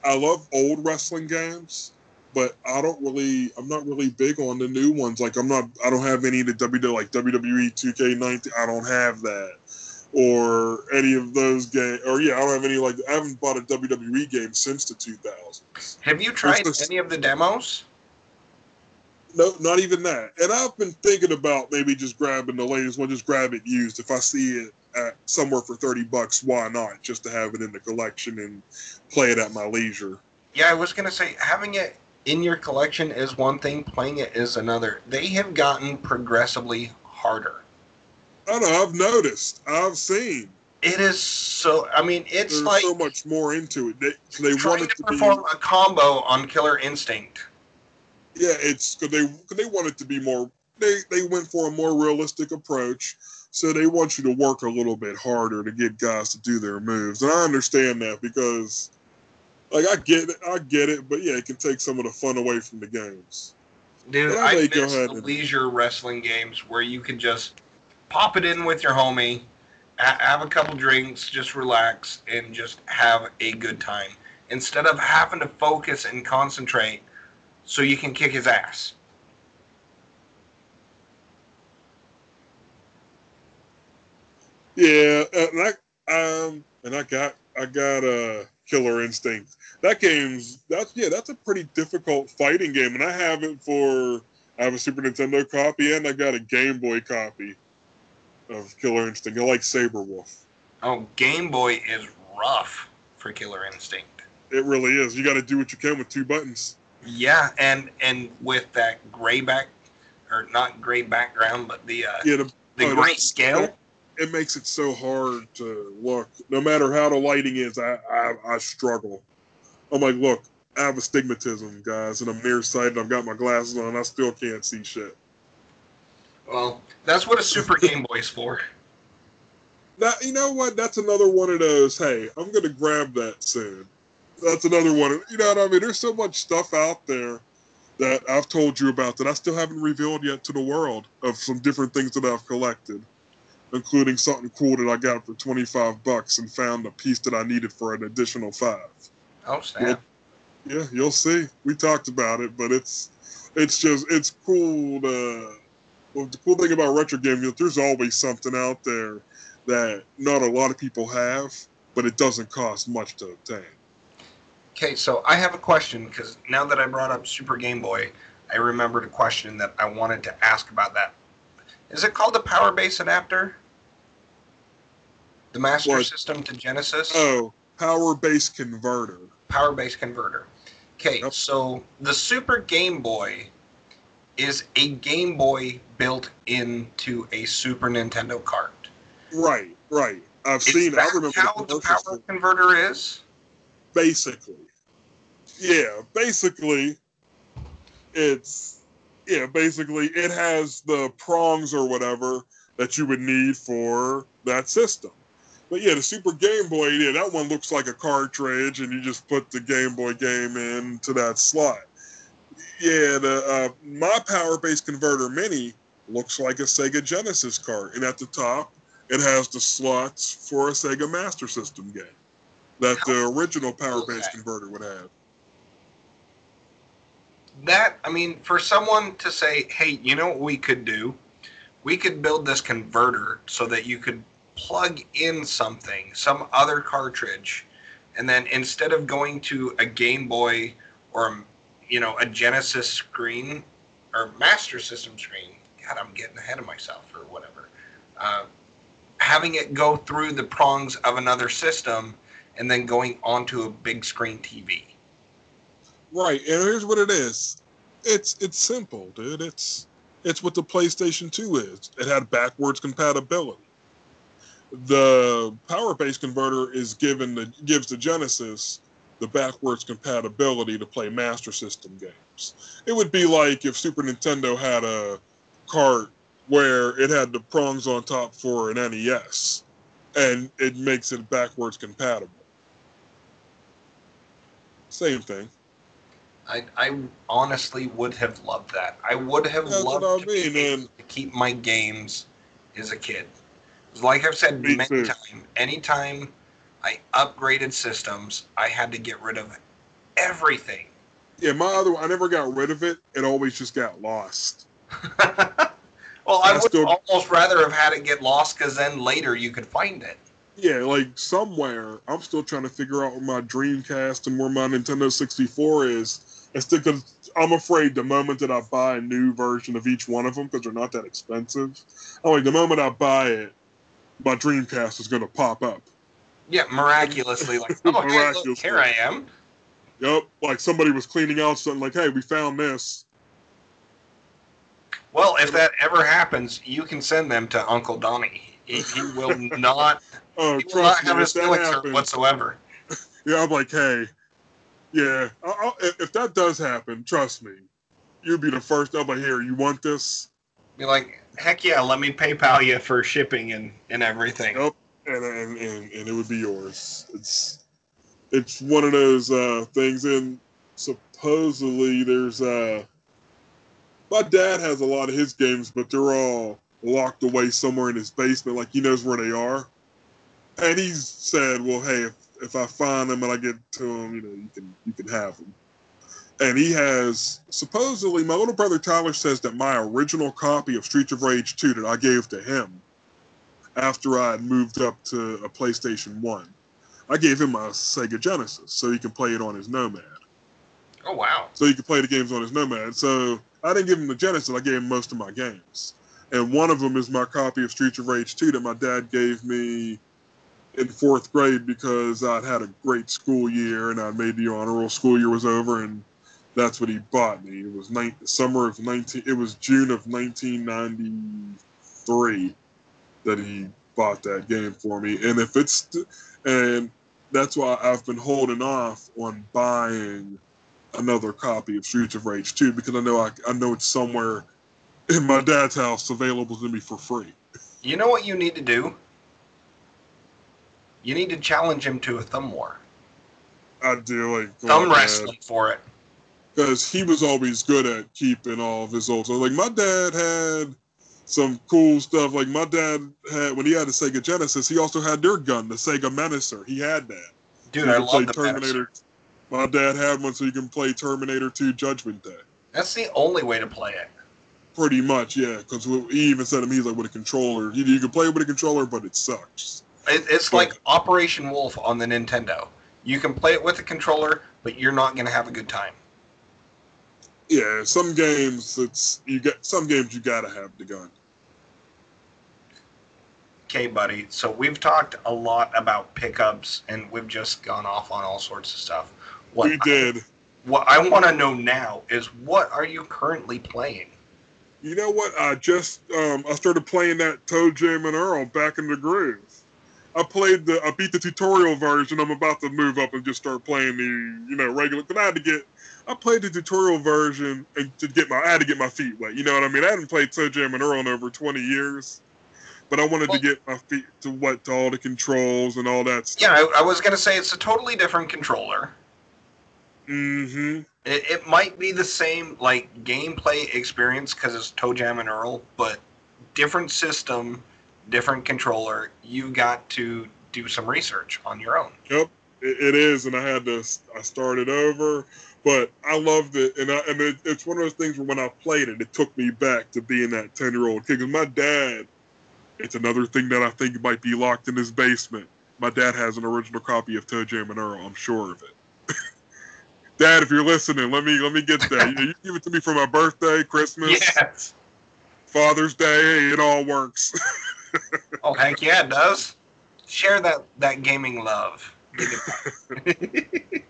i love old wrestling games but i don't really i'm not really big on the new ones. Like i'm not i don't have any of the wwe like wwe 2k19 i don't have that. Or any of those games or yeah i don't have any like i haven't bought a wwe game since the 2000s Have you tried any of the demos? no not even that. And i've been thinking about maybe just grabbing the latest one just grab it used if i see it at somewhere for 30 bucks why not just to have it in the collection and play it at my leisure Yeah, I was gonna say having it in your collection is one thing, playing it is another. They have gotten progressively harder. I know. I've noticed. I've seen. It is so. I mean, it's There's like so much more into it. They, they trying want to to be. perform a combo on Killer Instinct. Yeah, it's because they cause they want it to be more. They they went for a more realistic approach, so they want you to work a little bit harder to get guys to do their moves, and I understand that because, like, I get it, I get it, but yeah, it can take some of the fun away from the games. Dude, Well, I miss go ahead the and- leisure wrestling games where you can just pop it in with your homie, ha- have a couple drinks, just relax, and just have a good time instead of having to focus and concentrate so you can kick his ass. Yeah, uh, and I um and I got I got a uh, Killer Instinct. That game's that's yeah that's a pretty difficult fighting game, and I have it for I have a Super Nintendo copy and I got a Game Boy copy of Killer Instinct. I like Sabrewulf. Oh, Game Boy is rough for Killer Instinct. It really is. You got to do what you can with two buttons. Yeah, and and with that gray back, or not gray background, but the uh, Yeah, the, the oh, gray that's- scale. It makes it so hard to look. No matter how the lighting is, I I, I struggle. I'm like, look, I have astigmatism, guys, and I'm nearsighted. I've got my glasses on. I still can't see shit. Well, that's what a Super Game Boy's for. Now, you know what? That's another one of those. Hey, I'm gonna grab that soon. That's another one. of- You know what I mean? There's so much stuff out there that I've told you about that I still haven't revealed yet to the world of some different things that I've collected, including something cool that I got for 25 bucks and found a piece that I needed for an additional five. Oh snap! Yeah, you'll see. We talked about it, but it's it's just it's cool to. Well, the cool thing about retro gaming is there's always something out there that not a lot of people have, but it doesn't cost much to obtain. Okay, so I have a question because now that I brought up Super Game Boy, I remembered a question that I wanted to ask about that. Is it called the Power Base Adapter? The Master? System to Genesis? Oh, power base converter. Power Base Converter. Okay, Yep. so the Super Game Boy is a Game Boy built into a Super Nintendo cart. Right, right. I've Is seen. I that remember how the the power converter is? basically. Yeah, basically, it's yeah, basically it has the prongs or whatever that you would need for that system. But yeah, the Super Game Boy, yeah, that one looks like a cartridge, and you just put the Game Boy game into that slot. Yeah, the uh, my Power Base Converter Mini looks like a Sega Genesis cart, and at the top it has the slots for a Sega Master System game that the original Power Base Converter would have. That I mean, for someone to say, "Hey, you know what we could do? We could build this converter so that you could plug in something, some other cartridge, and then instead of going to a Game Boy or you know a Genesis screen or Master System screen, God, I'm getting ahead of myself or whatever. Uh, having it go through the prongs of another system and then going onto a big screen TV. Right, and here's what it is. It's it's simple, dude. It's it's what the PlayStation 2 is. It had backwards compatibility. The power base converter is given the gives the Genesis the backwards compatibility to play Master System games. It would be like if Super Nintendo had a cart where it had the prongs on top for an NES, and it makes it backwards compatible. Same thing. I, I honestly would have loved that. I would have That's loved I mean, able man. to keep my games as a kid. Like I've said Me many too. times, anytime I upgraded systems, I had to get rid of everything. Yeah, my other one, I never got rid of it. It always just got lost. well, I I would still- almost rather have had it get lost because then later you could find it. Yeah, like somewhere I'm still trying to figure out where my Dreamcast and where my Nintendo 64 is. It's because I'm afraid the moment that I buy a new version of each one of them, because they're not that expensive, I'm like the moment I buy it, my Dreamcast is going to pop up. Yeah, miraculously, like, oh, hey, look, Miraculously. here I am. Yep, like somebody was cleaning out something like, hey, we found this. Well, if that ever happens, you can send them to Uncle Donnie. He, he will not, Oh, he will not trust me, have if his that feelings happens, whatsoever. yeah, I'm like, hey, yeah, I, I, if if that does happen, trust me, you'll be the first. I'm like, here, you want this? Be like, heck yeah, let me PayPal you for shipping and, and everything. And, and and and it would be yours. It's it's one of those uh, things, and supposedly there's uh, my dad has a lot of his games, but they're all locked away somewhere in his basement, like he knows where they are. And he's said, "Well, hey, if, if I find them and I get to them, you know, you can you can have them." And he has supposedly my little brother Tyler says that my original copy of Streets of Rage 2 that I gave to him after I had moved up to a PlayStation 1. I gave him a Sega Genesis so he can play it on his Nomad. Oh, wow. So he could play the games on his Nomad. So I didn't give him the Genesis, I gave him most of my games. And one of them is my copy of Streets of Rage 2 that my dad gave me in fourth grade because I'd had a great school year and I made the honor roll. School year was over and that's what he bought me. It was nine, summer of 19, it was June of 1993 that he bought that game for me. And if it's, and that's why I've been holding off on buying another copy of Streets of Rage 2 because I know I, I know it's somewhere in my dad's house available to me for free. You know what you need to do? You need to challenge him to a thumb war. I do like Thumb wrestling for it. Because he was always good at keeping all of his old stuff. Like my dad had some cool stuff. Like my dad had when he had the Sega Genesis, he also had their gun, the Sega Menacer. He had that. Dude, I love the Terminator. Terminator. My dad had one so you can play Terminator 2 Judgment Day. That's the only way to play it. Pretty much, yeah. Because he even said to me, he's like, with a controller, you, you can play with a controller, but it sucks. it it's like Operation Wolf on the Nintendo. You can play it with a controller, but you're not going to have a good time. Yeah, some games it's you get some games you gotta have the gun. Okay, buddy. So we've talked a lot about pickups, and we've just gone off on all sorts of stuff. What we did. what I want to know now is what are you currently playing? You know what? I just um, I started playing that ToeJam and Earl back in the groove. I played the I beat the tutorial version. I'm about to move up and just start playing the you know regular. But I had to get I played the tutorial version and to get my I had to get my feet wet. You know what I mean? I hadn't played ToeJam and Earl in over 20 years. but I wanted Well- to get my feet to what to all the controls and all that stuff. Yeah, I, I was gonna say it's a totally different controller. Mm-hmm. It, it might be the same like gameplay experience because it's ToeJam and Earl, but different system, different controller. You got to do some research on your own. Yep, it, is, and I had to. I started over, but I loved it, and I and it, it's one of those things where when I played it, it took me back to being that ten year old kid. Because my dad, it's another thing that I think might be locked in his basement. My dad has an original copy of ToeJam and Earl. I'm sure of it. Dad, if you're listening, let me let me get that. you, you give it to me for my birthday, Christmas, Yes. Father's Day. Hey, it all works. Oh heck yeah, it does. Share that that gaming love.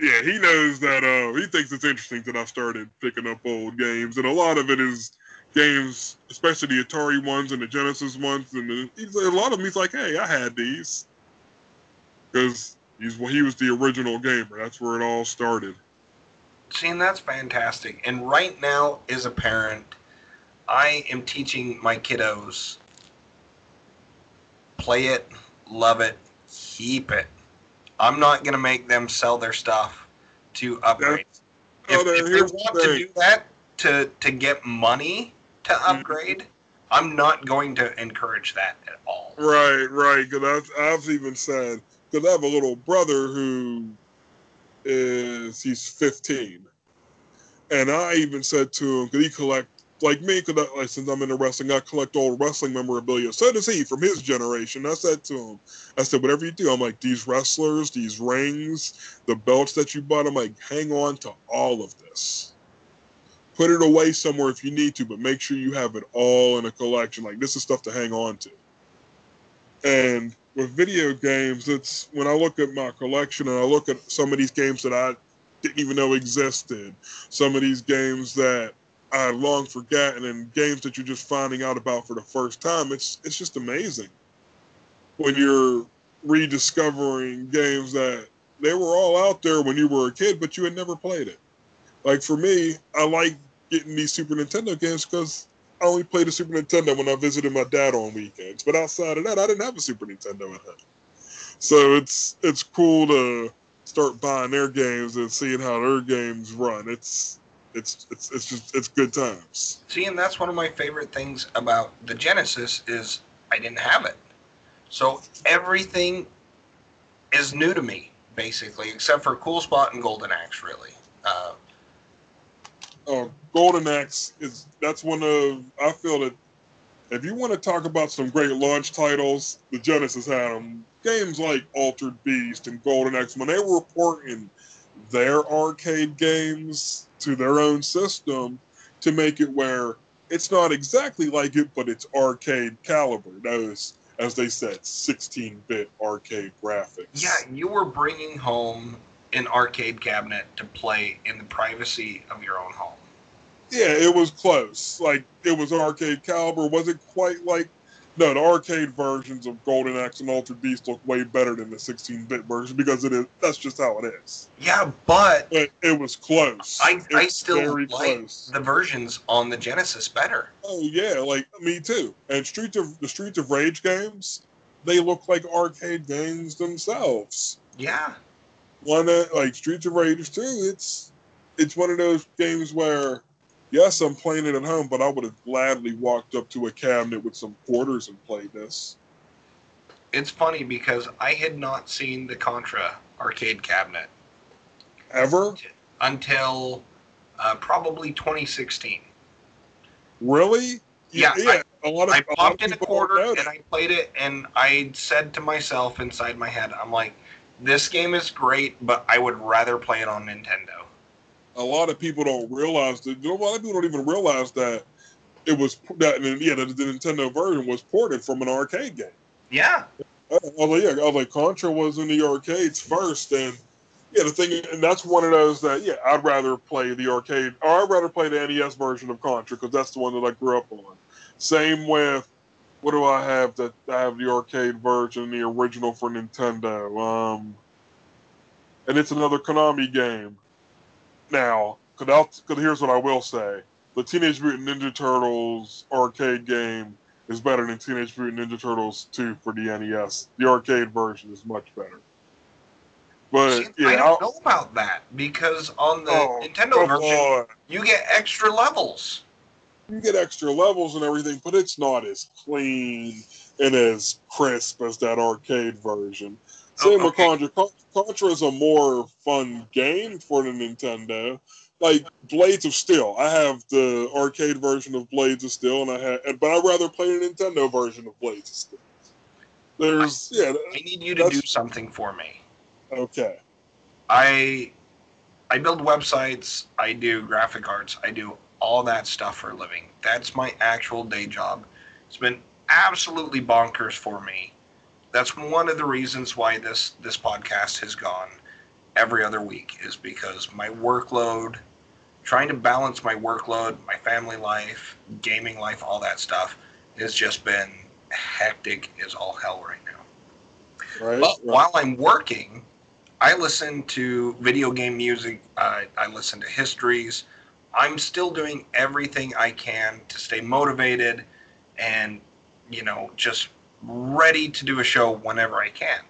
Yeah, he knows that. Uh, he thinks it's interesting that I started picking up old games, and a lot of it is games, especially the Atari ones and the Genesis ones, and the, he's, a lot of them. He's like, "Hey, I had these," because he's well, he was the original gamer. That's where it all started. See, and that's fantastic. And right now, as a parent, I am teaching my kiddos play it, love it, keep it. I'm not going to make them sell their stuff to upgrade. Oh, If, if they here's the want to do that to, to get money to Mm-hmm. upgrade, I'm not going to encourage that at all. Right, right. Because I've, I've even said because I have a little brother who is he's 15, and I even said to him because he collect like me because like, since I'm into wrestling, I collect old wrestling memorabilia. So does he from his generation. I said to him, I said, whatever you do, I'm like these wrestlers, these rings, the belts that you bought. I'm like, hang on to all of this. Put it away somewhere if you need to, but make sure you have it all in a collection. Like this is stuff to hang on to. And with video games, it's when I look at my collection and I look at some of these games that I didn't even know existed, some of these games that I long forgotten, and games that you're just finding out about for the first time. It's it's just amazing when mm-hmm. you're rediscovering games that they were all out there when you were a kid, but you had never played it. Like for me, I like getting these Super Nintendo games because I only played the Super Nintendo when I visited my dad on weekends. But outside of that, I didn't have a Super Nintendo at home. So it's it's cool to start buying their games and seeing how their games run. It's it's it's it's just it's good times. See, and that's one of my favorite things about the Genesis is I didn't have it. So everything is new to me, basically, except for Cool Spot and Golden Axe, really. Uh, Uh, Golden Axe is that's one of I feel that if you want to talk about some great launch titles, the Genesis had them. Games like Altered Beast and Golden Axe when they were porting their arcade games to their own system to make it where it's not exactly like it, but it's arcade caliber. Those, as they said, 16-bit arcade graphics. yeah, you were bringing home an arcade cabinet to play in the privacy of your own home. Yeah, it was close. Like it was arcade caliber. Was it quite like? No, the arcade versions of Golden Axe and Altered Beast look way better than the 16-bit version because it is. That's just how it is. Yeah, but But it was close. I, It I was still like the versions on the Genesis better. Oh yeah, like me too. And Streets of the Streets of Rage games, they look like arcade games themselves. Yeah. One that like Streets of Rage 2, it's it's one of those games where yes, I'm playing it at home, but I would have gladly walked up to a cabinet with some quarters and played this. It's funny because I had not seen the Contra arcade cabinet Ever? until uh, probably 2016. Really? Yeah, a lot of I a lot of popped in a quarter and I played it, and I said to myself inside my head, I'm like, this game is great, but I would rather play it on Nintendo. A lot of people don't realize that. You know, a lot of people don't even realize that it was that. Yeah, the, the Nintendo version was ported from an arcade game. Yeah. Uh, Although, yeah, although like Contra was in the arcades first, and yeah, the thing, and that's one of those that yeah, I'd rather play the arcade, or I'd rather play the NES version of Contra because that's the one that I grew up on. Same with what do I have that I have the arcade version, the original for Nintendo, um, and it's another Konami game. Now, because here's what I will say: the Teenage Mutant Ninja Turtles arcade game is better than Teenage Mutant Ninja Turtles 2 for the NES. The arcade version is much better. But See, yeah, I I'll- don't know about that because on the oh, Nintendo version, on. you get extra levels. you get extra levels and everything, but it's not as clean and as crisp as that arcade version. Same Oh, with okay. Contra. Contra is a more fun game for the Nintendo. Like Blades of Steel, I have the arcade version of Blades of Steel, and I had, but I'd rather play the Nintendo version of Blades of Steel. There's, yeah, I need you to do something for me. okay, I I build websites, I do graphic arts, I do all that stuff for a living. That's my actual day job. It's been absolutely bonkers for me. That's one of the reasons why this this podcast has gone every other week is because my workload trying to balance my workload, my family life, gaming life, all that stuff has just been hectic as all hell right now. right. But right. while I'm working, I listen to video game music. Uh, I listen to histories. I'm still doing everything I can to stay motivated and, you know, just ready to do a show whenever I can.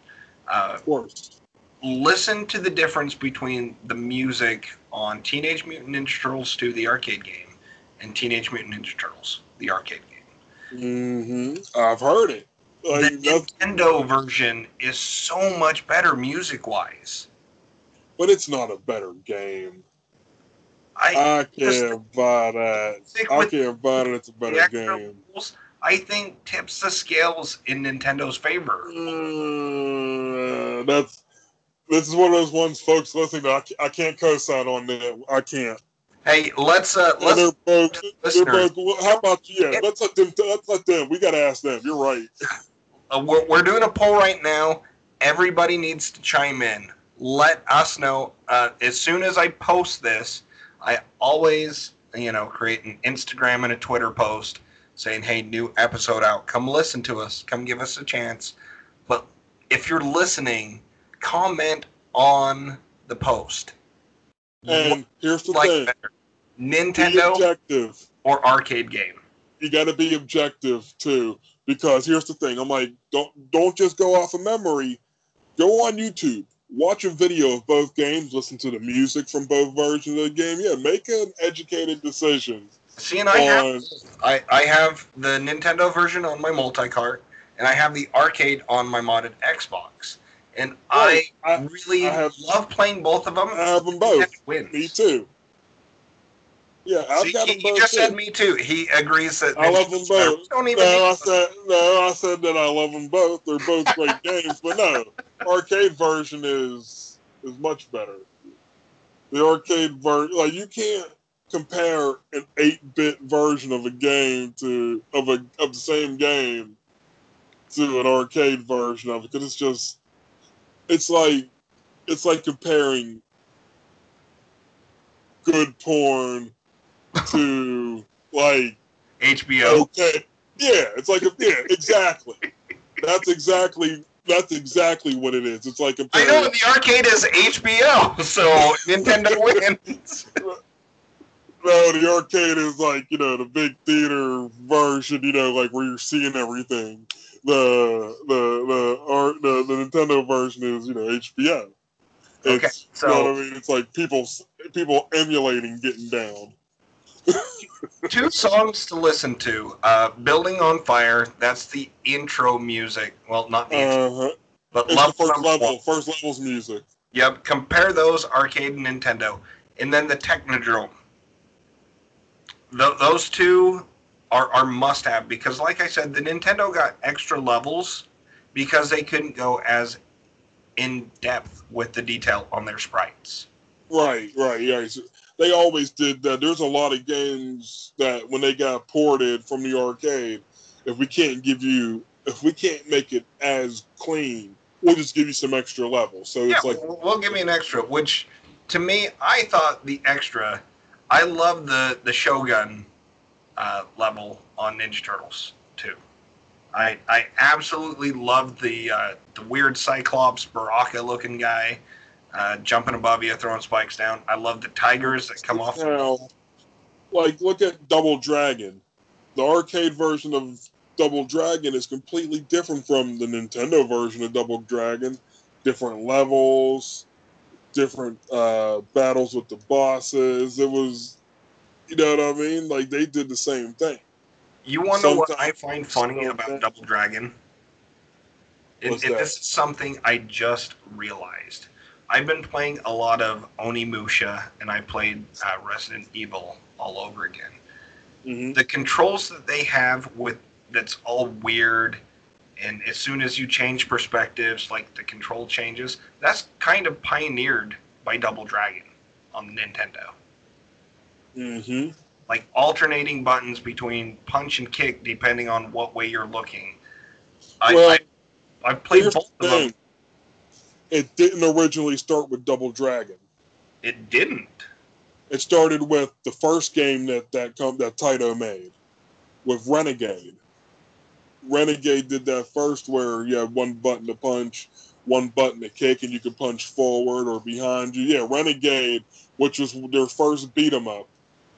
Uh, Of course. listen to the difference between the music on Teenage Mutant Ninja Turtles 2, the arcade game, and Teenage Mutant Ninja Turtles, the arcade game. Mm-hmm. I've heard it. Like, the Nintendo version is so much better music wise. but it's not a better game. I I can't buy that. I can't buy that it's a better game. rules, I think tips the scales in Nintendo's favor. Uh, that's this is one of those ones, folks. Listening, to, I, I can't co-sign on that. I can't. Hey, let's uh let's they're both. They're both how about you? Yeah, let's let them. Let's let them. We got to ask them. You're right. uh, we're, we're doing a poll right now. Everybody needs to chime in. Let us know uh, as soon as I post this. I always, you know, create an Instagram and a Twitter post saying, "Hey, new episode out. Come listen to us. Come give us a chance." But if you're listening, comment on the post. And here's the you thing: like better, be Nintendo objective. or arcade game? You got to be objective too, because here's the thing: I'm like, don't don't just go off of memory. Go on YouTube, watch a video of both games, listen to the music from both versions of the game. Yeah, make an educated decision. See, and I have I, I have the Nintendo version on my multi-cart, and I have the arcade on my modded Xbox. And I, I, really I have- love playing both of them. I have them both. Wins. Me too. Yeah, I've See, got he, them he just too. said me too. He agrees that I love them both. Don't even No, I said no. I said that I love them both. They're both great games, but no, arcade version is is much better. The arcade version, like you can't compare an eight bit version of a game to of a of the same game to an arcade version of it because it's just it's like it's like comparing good porn to like HBO. Okay. Yeah, it's like a, yeah, exactly. That's exactly that's exactly what it is. It's like I comparing. know the arcade is HBO, so Nintendo wins. No, the arcade is like you know the big theater version. You know, like where you're seeing everything. The the the art the, the Nintendo version is you know HBO. Okay, so- you know what I mean? It's like people people emulating getting down. Two songs to listen to. Uh, Building on Fire. That's the intro music. Well, not the intro, Uh, but it's first level, one. first levels music. Yep, compare those arcade and Nintendo, and then the Technodrome. Th- those two are, are must have because, like I said, the Nintendo got extra levels because they couldn't go as in depth with the detail on their sprites. Right, right, yeah. So They always did that. There's a lot of games that when they got ported from the arcade, if we can't give you, if we can't make it as clean, we'll just give you some extra levels. So Yeah, it's like, we'll, we'll give you an extra. Which, to me, I thought the extra. I love the the Shogun uh, level on Ninja Turtles too. I I absolutely love the uh, the weird Cyclops Baraka looking guy uh, jumping above you, throwing spikes down. I love the tigers that come off. now, like look at Double Dragon, the arcade version of Double Dragon is completely different from the Nintendo version of Double Dragon. Different levels, different uh, battles with the bosses. It was, you know what I mean? Like they did the same thing. You want to know what I find funny about Double Dragon? And, and this is something I just realized. I've been playing a lot of Onimusha, and I played uh, Resident Evil all over again. hmm The controls that they have with that's all weird, and as soon as you change perspectives, like the control changes, that's kind of pioneered by Double Dragon on Nintendo. hmm like alternating buttons between punch and kick depending on what way you're looking. I, Well, I, I played both the of them. thing. It didn't originally start with Double Dragon. It didn't. It started with the first game that that com- that Taito made with Renegade. Renegade did that first where you had one button to punch, one button to kick, and you could punch forward or behind you. Yeah, Renegade, which was their first beat 'em up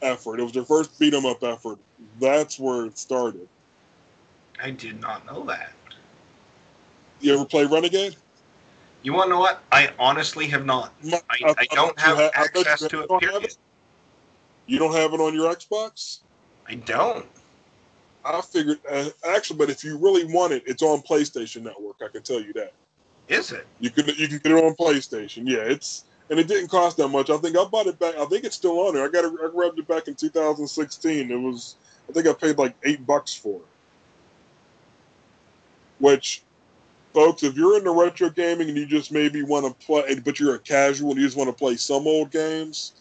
effort. It was their first beat 'em up effort. That's where it started. I did not know that. You ever play Renegade? You want to know what? I honestly have not. I, I- I I don't have ha- I bet you access to it. have Period. it? You don't have it on your Xbox? I don't. I figured, uh, actually, but if you really want it, it's on PlayStation Network. I can tell you that. Is it? You can you can get it on PlayStation. Yeah, it's and it didn't cost that much. I think I bought it back. I think it's still on there. I got it. I grabbed it back in 2016. It was. I think I paid like eight bucks for it. Which, folks, if you're into retro gaming and you just maybe want to play, but you're a casual and you just want to play some old games,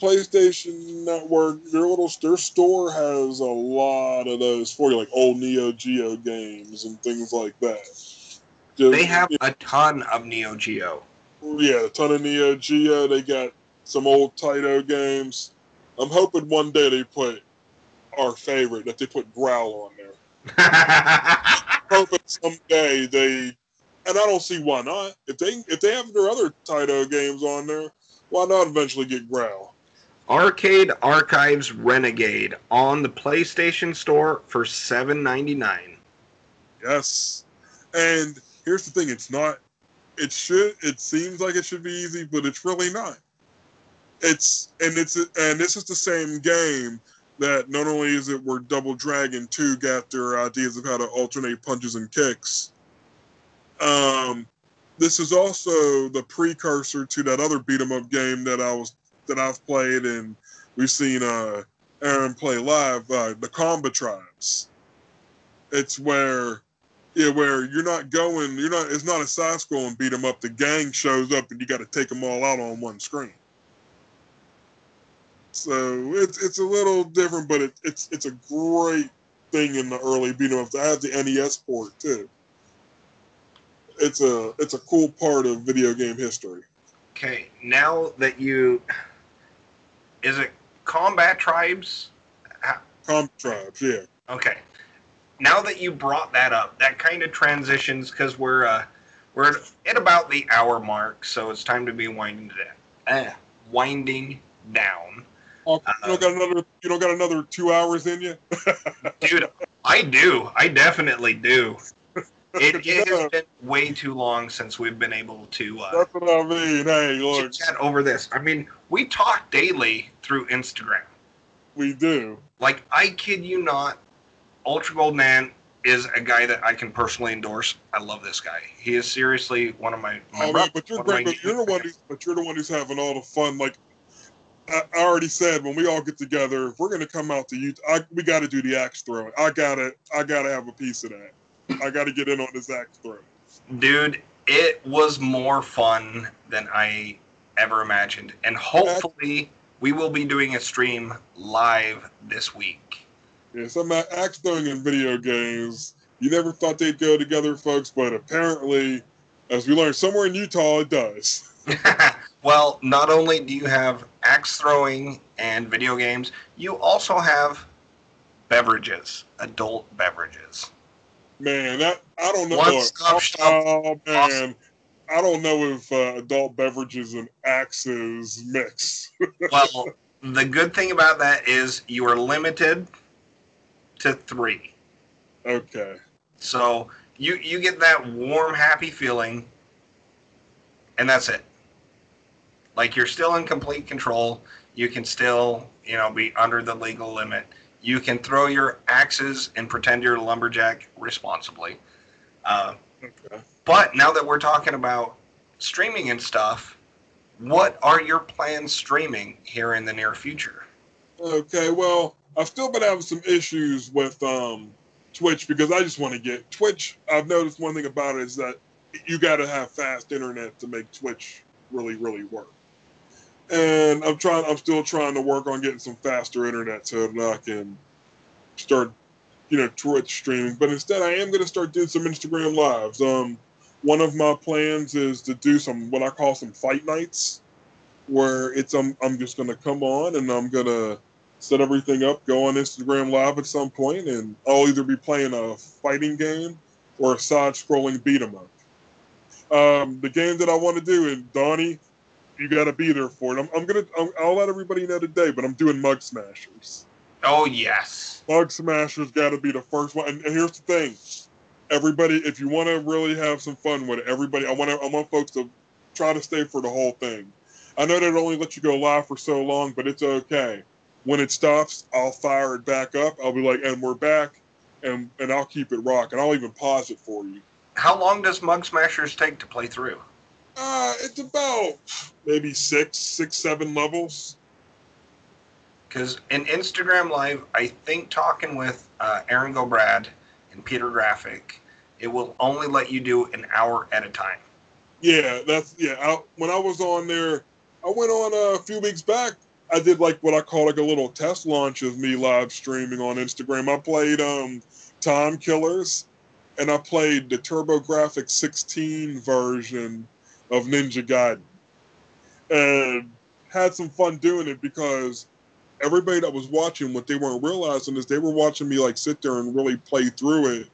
PlayStation Network, their little their store has a lot of those for you, like old Neo Geo games and things like that. Just- They have a ton of Neo Geo. yeah, a ton of Neo Geo. They got some old Taito games. I'm hoping one day they put our favorite, that they put Growl on there. hoping someday they, and I don't see why not. If they if they have their other Taito games on there, why not eventually get Growl? Arcade Archives Renegade on the PlayStation Store for seven ninety nine. Yes, and here's the thing: it's not. It should. It seems like it should be easy, but it's really not. It's and it's and this is the same game that not only is it where Double Dragon Two got their ideas of how to alternate punches and kicks. Um, this is also the precursor to that other beat 'em up game that I was that I've played and we've seen uh Aaron play live. Uh, the Combatribes. It's where yeah, where you're not going, you're not. It's not a side scroll and beat them up. The gang shows up and you got to take them all out on one screen. So it's it's a little different, but it, it's it's a great thing in the early beat 'em ups. I have the NES port too. It's a it's a cool part of video game history. Okay, now that you is it Combatribes? Combat tribes, yeah. Okay. Now that you brought that up, that kind of transitions because we're uh, we're at about the hour mark, so it's time to be winding down. Uh, winding down, Oh, you don't got another you don't got another two hours in you. dude. I do. I definitely do. It, it has been way too long since we've been able to uh, That's what I mean. Hey, chat over this. I mean, we talk daily through Instagram. we do. Like, I kid you not, Ultra Gold Man is a guy that I can personally endorse. I love this guy. He is seriously one of my. my Oh, man, but you're one great. But you're the one. Who's, but you're the one who's having all the fun. Like I, I already said, when we all get together, if we're gonna come out to you, I, we got to do the axe throwing. I gotta, I gotta have a piece of that. I gotta get in on this axe throw. Dude, it was more fun than I ever imagined. And hopefully, we will be doing a stream live this week. Yeah, some axe throwing in video games. You never thought they'd go together, folks, but apparently, as we learned somewhere in Utah, it does. well, not only do you have axe throwing and video games, you also have beverages, adult beverages. Man, that I don't know. One stop oh, shop. oh, man. I don't know if uh, adult beverages and axes mix. Well, the good thing about that is you are limited to three. Okay. So you you get that warm, happy feeling, and that's it. Like you're still in complete control. You can still, you know, be under the legal limit. You can throw your axes and pretend you're a lumberjack responsibly. Uh, Okay. but now that we're talking about streaming and stuff, what are your plans streaming here in the near future? Okay, well, I've still been having some issues with um, Twitch because I just want to get Twitch. I've noticed one thing about it is that you got to have fast internet to make Twitch really, really work. And I'm trying. I'm still trying to work on getting some faster internet so that I can start, you know, Twitch streaming. But instead, I am going to start doing some Instagram lives. Um, one of my plans is to do some what I call some fight nights, where it's I'm I'm just going to come on and I'm going to set everything up, go on Instagram Live at some point, and I'll either be playing a fighting game or a side-scrolling beat 'em up. Um, the game that I want to do, and Donnie, you got to be there for it. I'm, I'm gonna, I'm, I'll let everybody know today, but I'm doing Mug Smashers. Oh yes. Mug Smashers got to be the first one. And, and here's the thing, everybody, if you want to really have some fun with it, everybody, I want to, I want folks to try to stay for the whole thing. I know they only let you go live for so long, but it's okay. When it stops, I'll fire it back up. I'll be like, and we're back, and and I'll keep it rocking. I'll even pause it for you. How long does Mug Smashers take to play through? Uh, it's about maybe six, six, seven levels. Because in Instagram Live, I think talking with uh, Aaron Gobrad and Peter Graphic, it will only let you do an hour at a time. Yeah, that's yeah. I, when I was on there, I went on uh, a few weeks back. I did like what I call like a little test launch of me live streaming on Instagram. I played um Time Killers, and I played the TurboGrafx 16 version of Ninja Gaiden, and had some fun doing it because everybody that was watching, what they weren't realizing is they were watching me like sit there and really play through it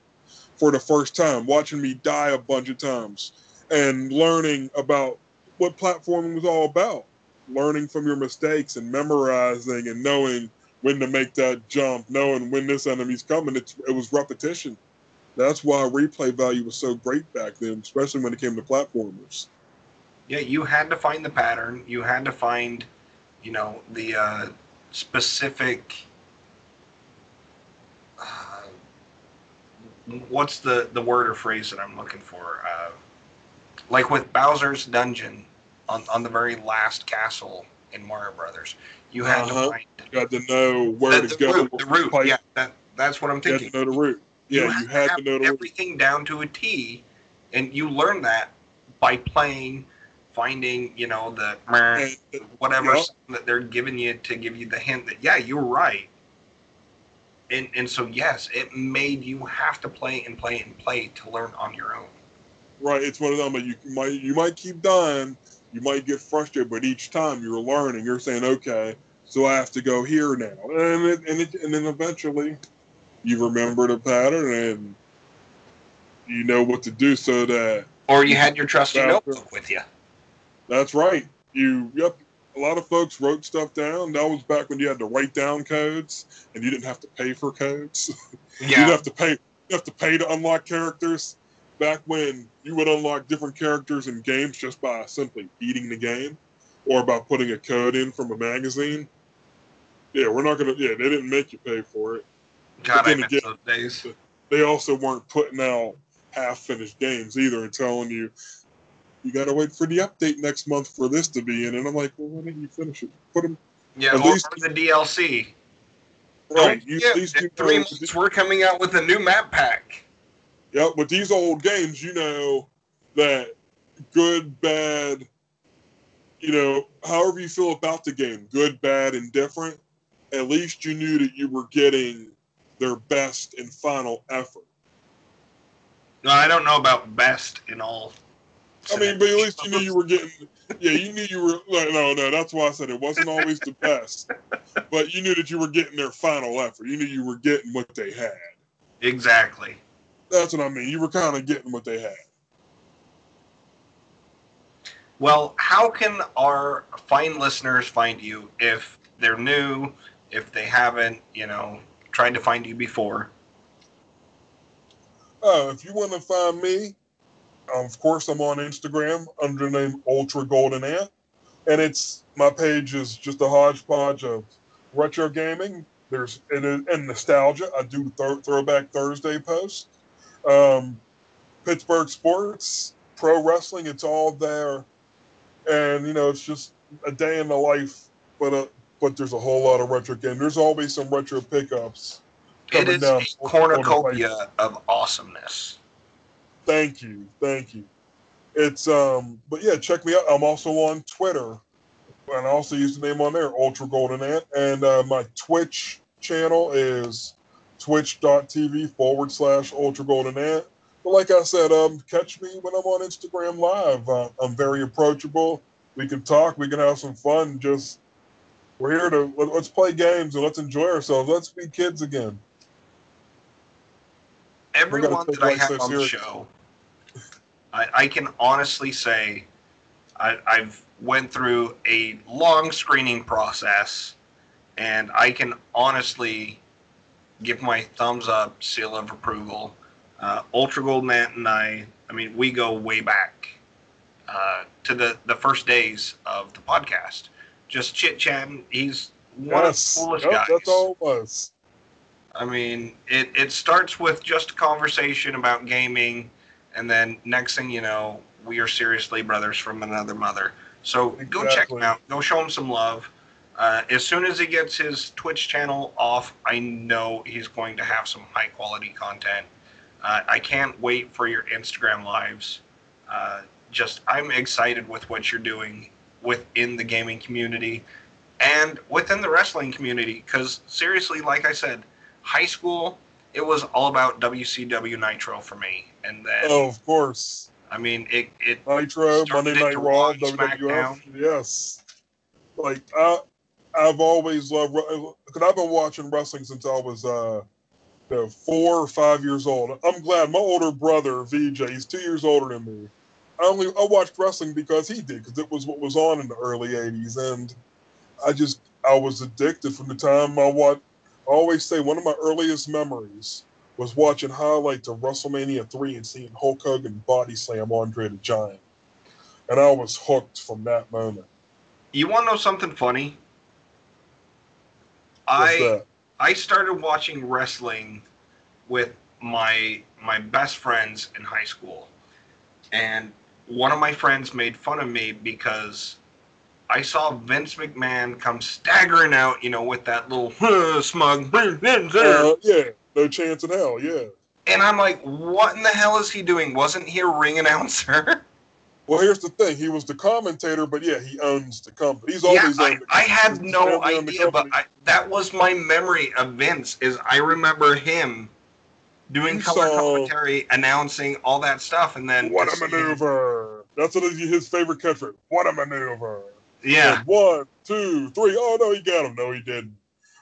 for the first time, watching me die a bunch of times and learning about what platforming was all about, learning from your mistakes and memorizing and knowing when to make that jump, knowing when this enemy's coming. It's, it was repetition. That's why replay value was so great back then, especially when it came to platformers. Yeah, you had to find the pattern. You had to find, you know, the uh, specific. Uh, what's the the word or phrase that I'm looking for? Uh, like with Bowser's dungeon on on the very last castle in Mario Brothers, you had Uh-huh. to find You got to know where the, to the go. route. The route. Yeah, that that's what I'm You had to know the route. Yeah, you had to have know the route. everything down to a T, and you learn that by playing, finding, you know, the meh, And- whatever Yeah. that they're giving you to give you the hint that yeah, you're right. And and so yes, it made you have to play and play and play to learn on your own. Right, it's one of them. But you might you might keep dying, you might get frustrated, but each time you're learning, you're saying, okay, so I have to go here now, and it, and it, and then eventually, you remember the pattern and you know what to do, so that Or you had your trusty notebook with you. That's right. You yep. A lot of folks wrote stuff down. That was back when you had to write down codes, and you didn't have to pay for codes. Yeah. You'd have to pay. You have to pay to unlock characters. Back when you would unlock different characters in games just by simply beating the game, or by putting a code in from a magazine. Yeah, we're not gonna. Yeah, they didn't make you pay for it. God, I miss again- those days. They also weren't putting out half-finished games either, and telling you you got to wait for the update next month for this to be in. And I'm like, well, why didn't you finish it? Put them Yeah, At or least- the DLC. right. Don't You, forget, at least in three know- months we're coming out with a new map pack. Yeah, with these old games, you know that good, bad, you know, however you feel about the game, good, bad, indifferent, at least you knew that you were getting their best and final effort. No, I don't know about best in all. I mean, but at least you knew you were getting, yeah, you knew you were, like, no, no, that's why I said it wasn't always the best, but you knew that you were getting their final effort. You knew you were getting what they had. Exactly. That's what I mean. You were kind of getting what they had. Well, how can our fine listeners find you if they're new, if they haven't, you know, tried to find you before? Uh, if you want to find me, of course, I'm on Instagram under the name Ultra Golden Ant, and it's my page is just a hodgepodge of retro gaming. There's and, and nostalgia. I do th- throwback Thursday posts, um, Pittsburgh sports, pro wrestling. It's all there, and you know it's just a day in the life. But uh, but there's a whole lot of retro game. There's always some retro pickups. It is a cornucopia of awesomeness. Thank you, thank you. It's um, but yeah, check me out. I'm also on Twitter, and I also use the name on there, Ultra Golden Ant, and uh, my Twitch channel is twitch.tv forward slash Ultra Golden Ant. But like I said, um, catch me when I'm on Instagram Live. Uh, I'm very approachable. We can talk. We can have some fun. Just we're here to let, us play games and let's enjoy ourselves. Let's be kids again. Everyone that I have on the show, I, I, can honestly say I, I've went through a long screening process, and I can honestly give my thumbs up, seal of approval. Uh, Ultra Gold Ant and I, I mean, we go way back uh, to the, the first days of the podcast just chit chatting. He's one yes. of the coolest yep, guys. That's all it was. I mean, it, it starts with just a conversation about gaming, and then next thing you know, we are seriously brothers from another mother. So exactly. go check him out. Go show him some love. Uh, as soon as he gets his Twitch channel off, I know he's going to have some high quality content. Uh, I can't wait for your Instagram lives. Uh, just, I'm excited with what you're doing within the gaming community and within the wrestling community. Because seriously, like I said, high school it was all about WCW Nitro for me, and then oh, of course. I mean, it it Nitro Monday Night Raw, WWF, yes. Like I, I've always loved because I've been watching wrestling since I was uh, you know, four or five years old. I'm glad my older brother VJ, he's two years older than me. I only I watched wrestling because he did because it was what was on in the early '80s, and I just I was addicted from the time I watched. I always say one of my earliest memories was watching highlights of WrestleMania three and seeing Hulk Hogan body slam Andre the Giant, and I was hooked from that moment. You want to know something funny? What's I that? I started watching wrestling with my my best friends in high school, and one of my friends made fun of me because I saw Vince McMahon come staggering out, you know, with that little uh, smug. Uh, yeah, no chance in hell, yeah. And I'm like, what in the hell is he doing? Wasn't he a ring announcer? Well, here's the thing. He was the commentator, but yeah, he owns the company. He's always yeah, I, I had no idea, but I, that was my memory of Vince. Is I remember him doing color commentary, announcing all that stuff, and then what a maneuver! That's what his favorite catchphrase. What a maneuver! Yeah. And one, two, three. Oh no, he got him. No, he didn't.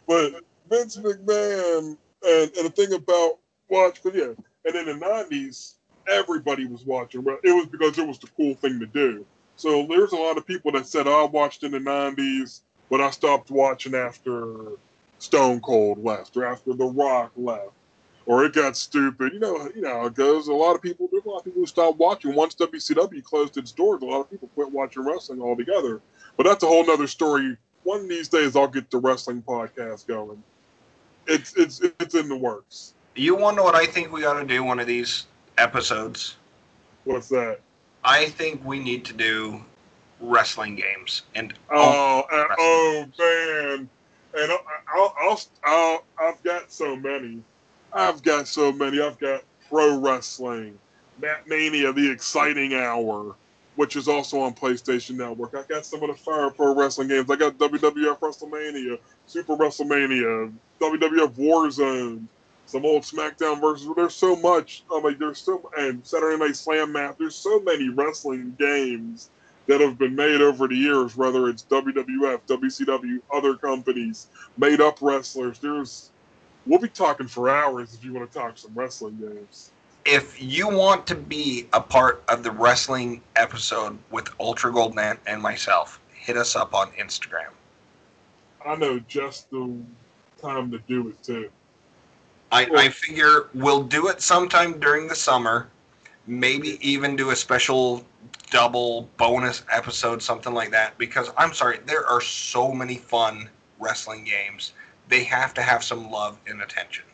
But Vince McMahon, and and the thing about watch, but yeah, and in the '90s, everybody was watching. It was because it was the cool thing to do. So there's a lot of people that said, oh, "I watched in the '90s, but I stopped watching after Stone Cold left or after The Rock left." or it got stupid. You know, you know it goes. A lot of people, there's a lot of people who stopped watching once WCW closed its doors. A lot of people quit watching wrestling altogether. But that's a whole nother story. One of these days, I'll get the wrestling podcast going. It's it's it's in the works. You know what I think we ought to do one of these episodes? What's that? I think we need to do wrestling games and oh uh, oh man, and I'll, I'll, I'll, I've got so many. I've got so many. I've got pro wrestling, Mat Mania, the exciting hour, which is also on PlayStation Network. I got some of the Fire Pro Wrestling games. I got WWF WrestleMania, Super WrestleMania, WWF Warzone, some old SmackDown versus. There's so much. I mean, there's so and Saturday Night Slam Masters. There's so many wrestling games that have been made over the years. Whether it's WWF, WCW, other companies, made up wrestlers. There's we'll be talking for hours if you want to talk some wrestling games. If you want to be a part of the wrestling episode with Ultra Gold Ant and myself, hit us up on Instagram. I know just the time to do it too. I, I figure we'll do it sometime during the summer. Maybe even do a special double bonus episode, something like that. Because I'm sorry, there are so many fun wrestling games. They have to have some love and attention.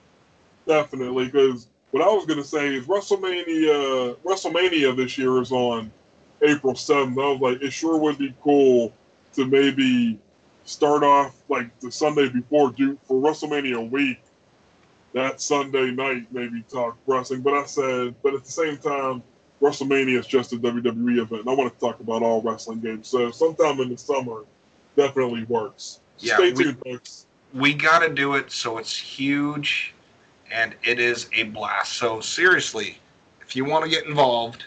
Definitely, because what I was gonna say is WrestleMania. WrestleMania this year is on April seventh. I was like, it sure would be cool to maybe start off like the Sunday before, do for WrestleMania week. That Sunday night, maybe talk wrestling. But I said, but at the same time, WrestleMania is just a WWE event. And I want to talk about all wrestling games. So sometime in the summer definitely works. Yeah, Stay we- tuned, folks. we got to do it so it's huge and it is a blast. So, seriously, if you want to get involved,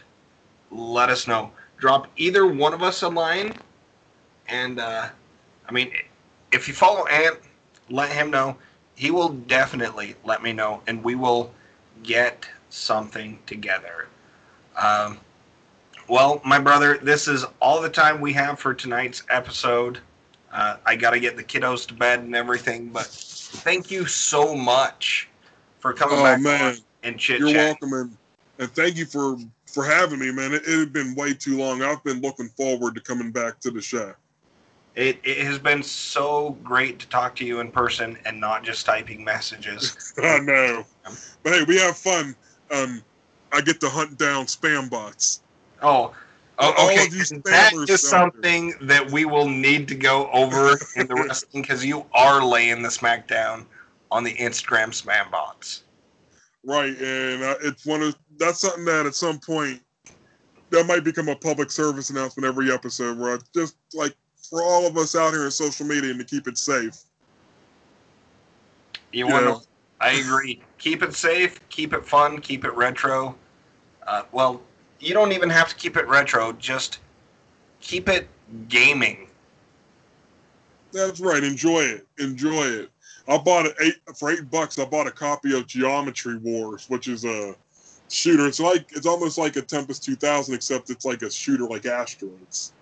let us know. Drop either one of us a line. And, uh, I mean, if you follow Ant, let him know. He will definitely let me know, and we will get something together. Um, well, my brother, this is all the time we have for tonight's episode. Uh, I got to get the kiddos to bed and everything, but thank you so much for coming Oh, back man. and chit You're welcome, and, and thank you for for having me, man. It, it had been way too long. I've been looking forward to coming back to the show. It, it has been so great to talk to you in person and not just typing messages. I know, but hey, we have fun. Um, I get to hunt down spam bots. Oh, okay. That is you And that spammers is out something that we will need to go over in the wrestling because you are laying the smackdown on the Instagram spam box. Right, and uh, it's one of that's something that at some point that might become a public service announcement every episode, where I just like for all of us out here in social media and to keep it safe. You Yeah. want to? I agree. Keep it safe. Keep it fun. Keep it retro. Uh, well, you don't even have to keep it retro. Just keep it gaming. That's right. Enjoy it. Enjoy it. I bought it eight for eight bucks. I bought a copy of Geometry Wars, which is a shooter. It's like it's almost like a Tempest 2000, except it's like a shooter like Asteroids,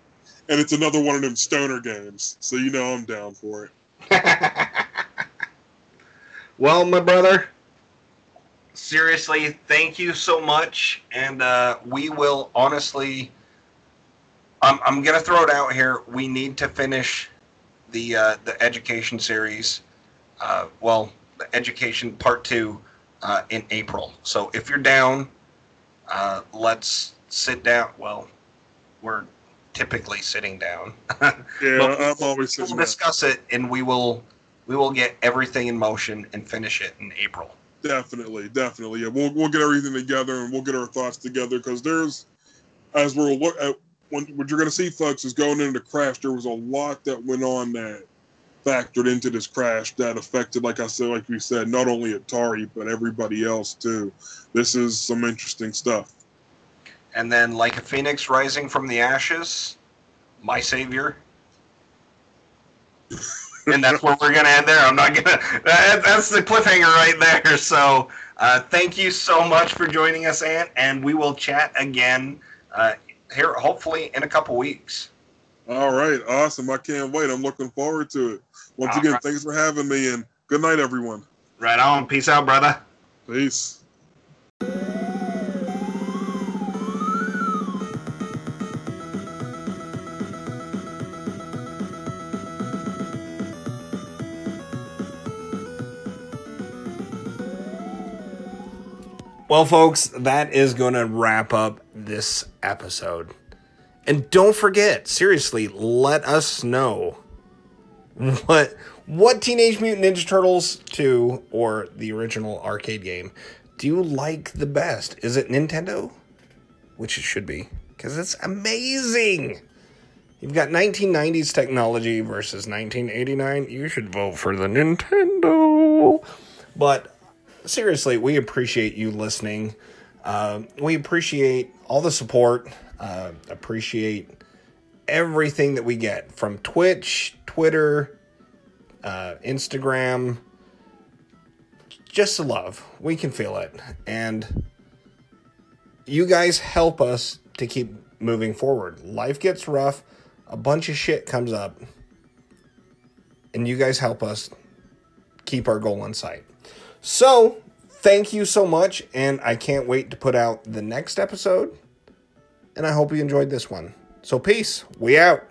and it's another one of them stoner games. So you know I'm down for it. well, my brother, seriously, thank you so much, and uh, we will honestly. I'm I'm gonna throw it out here. We need to finish the uh, the education series. Uh, well, education part two uh, in April. So if you're down, uh, let's sit down. Well, we're typically sitting down. Yeah, I'm always we'll sitting down. discuss it, and we will we will get everything in motion and finish it in April. Definitely, definitely. Yeah, we'll we'll get everything together and we'll get our thoughts together because there's, as we're look at when what you're going to see, folks, is going into the crash. There was a lot that went on that factored into this crash that affected, like I said, like we said, not only Atari but everybody else too. This is some interesting stuff. And then, like a phoenix rising from the ashes, my savior. and that's where we're gonna end there. I'm not gonna. That, that's the cliffhanger right there. So, uh, thank you so much for joining us, Ant, and we will chat again uh, here, hopefully in a couple weeks. All right, awesome. I can't wait. I'm looking forward to it. Once All again, right. thanks for having me and good night, everyone. Right on. Peace out, brother. Peace. Well, folks, that is going to wrap up this episode. And don't forget, seriously, let us know what what Teenage Mutant Ninja Turtles 2 or the original arcade game do you like the best? Is it Nintendo? Which it should be, because it's amazing. You've got 1990s technology versus 1989. You should vote for the Nintendo. But seriously, we appreciate you listening. Uh, we appreciate all the support. Uh, appreciate everything that we get from Twitch, Twitter, uh, Instagram. Just the love. We can feel it. And you guys help us to keep moving forward. Life gets rough, a bunch of shit comes up, and you guys help us keep our goal in sight. So, Thank you so much, and I can't wait to put out the next episode. And I hope you enjoyed this one. So, peace. We out.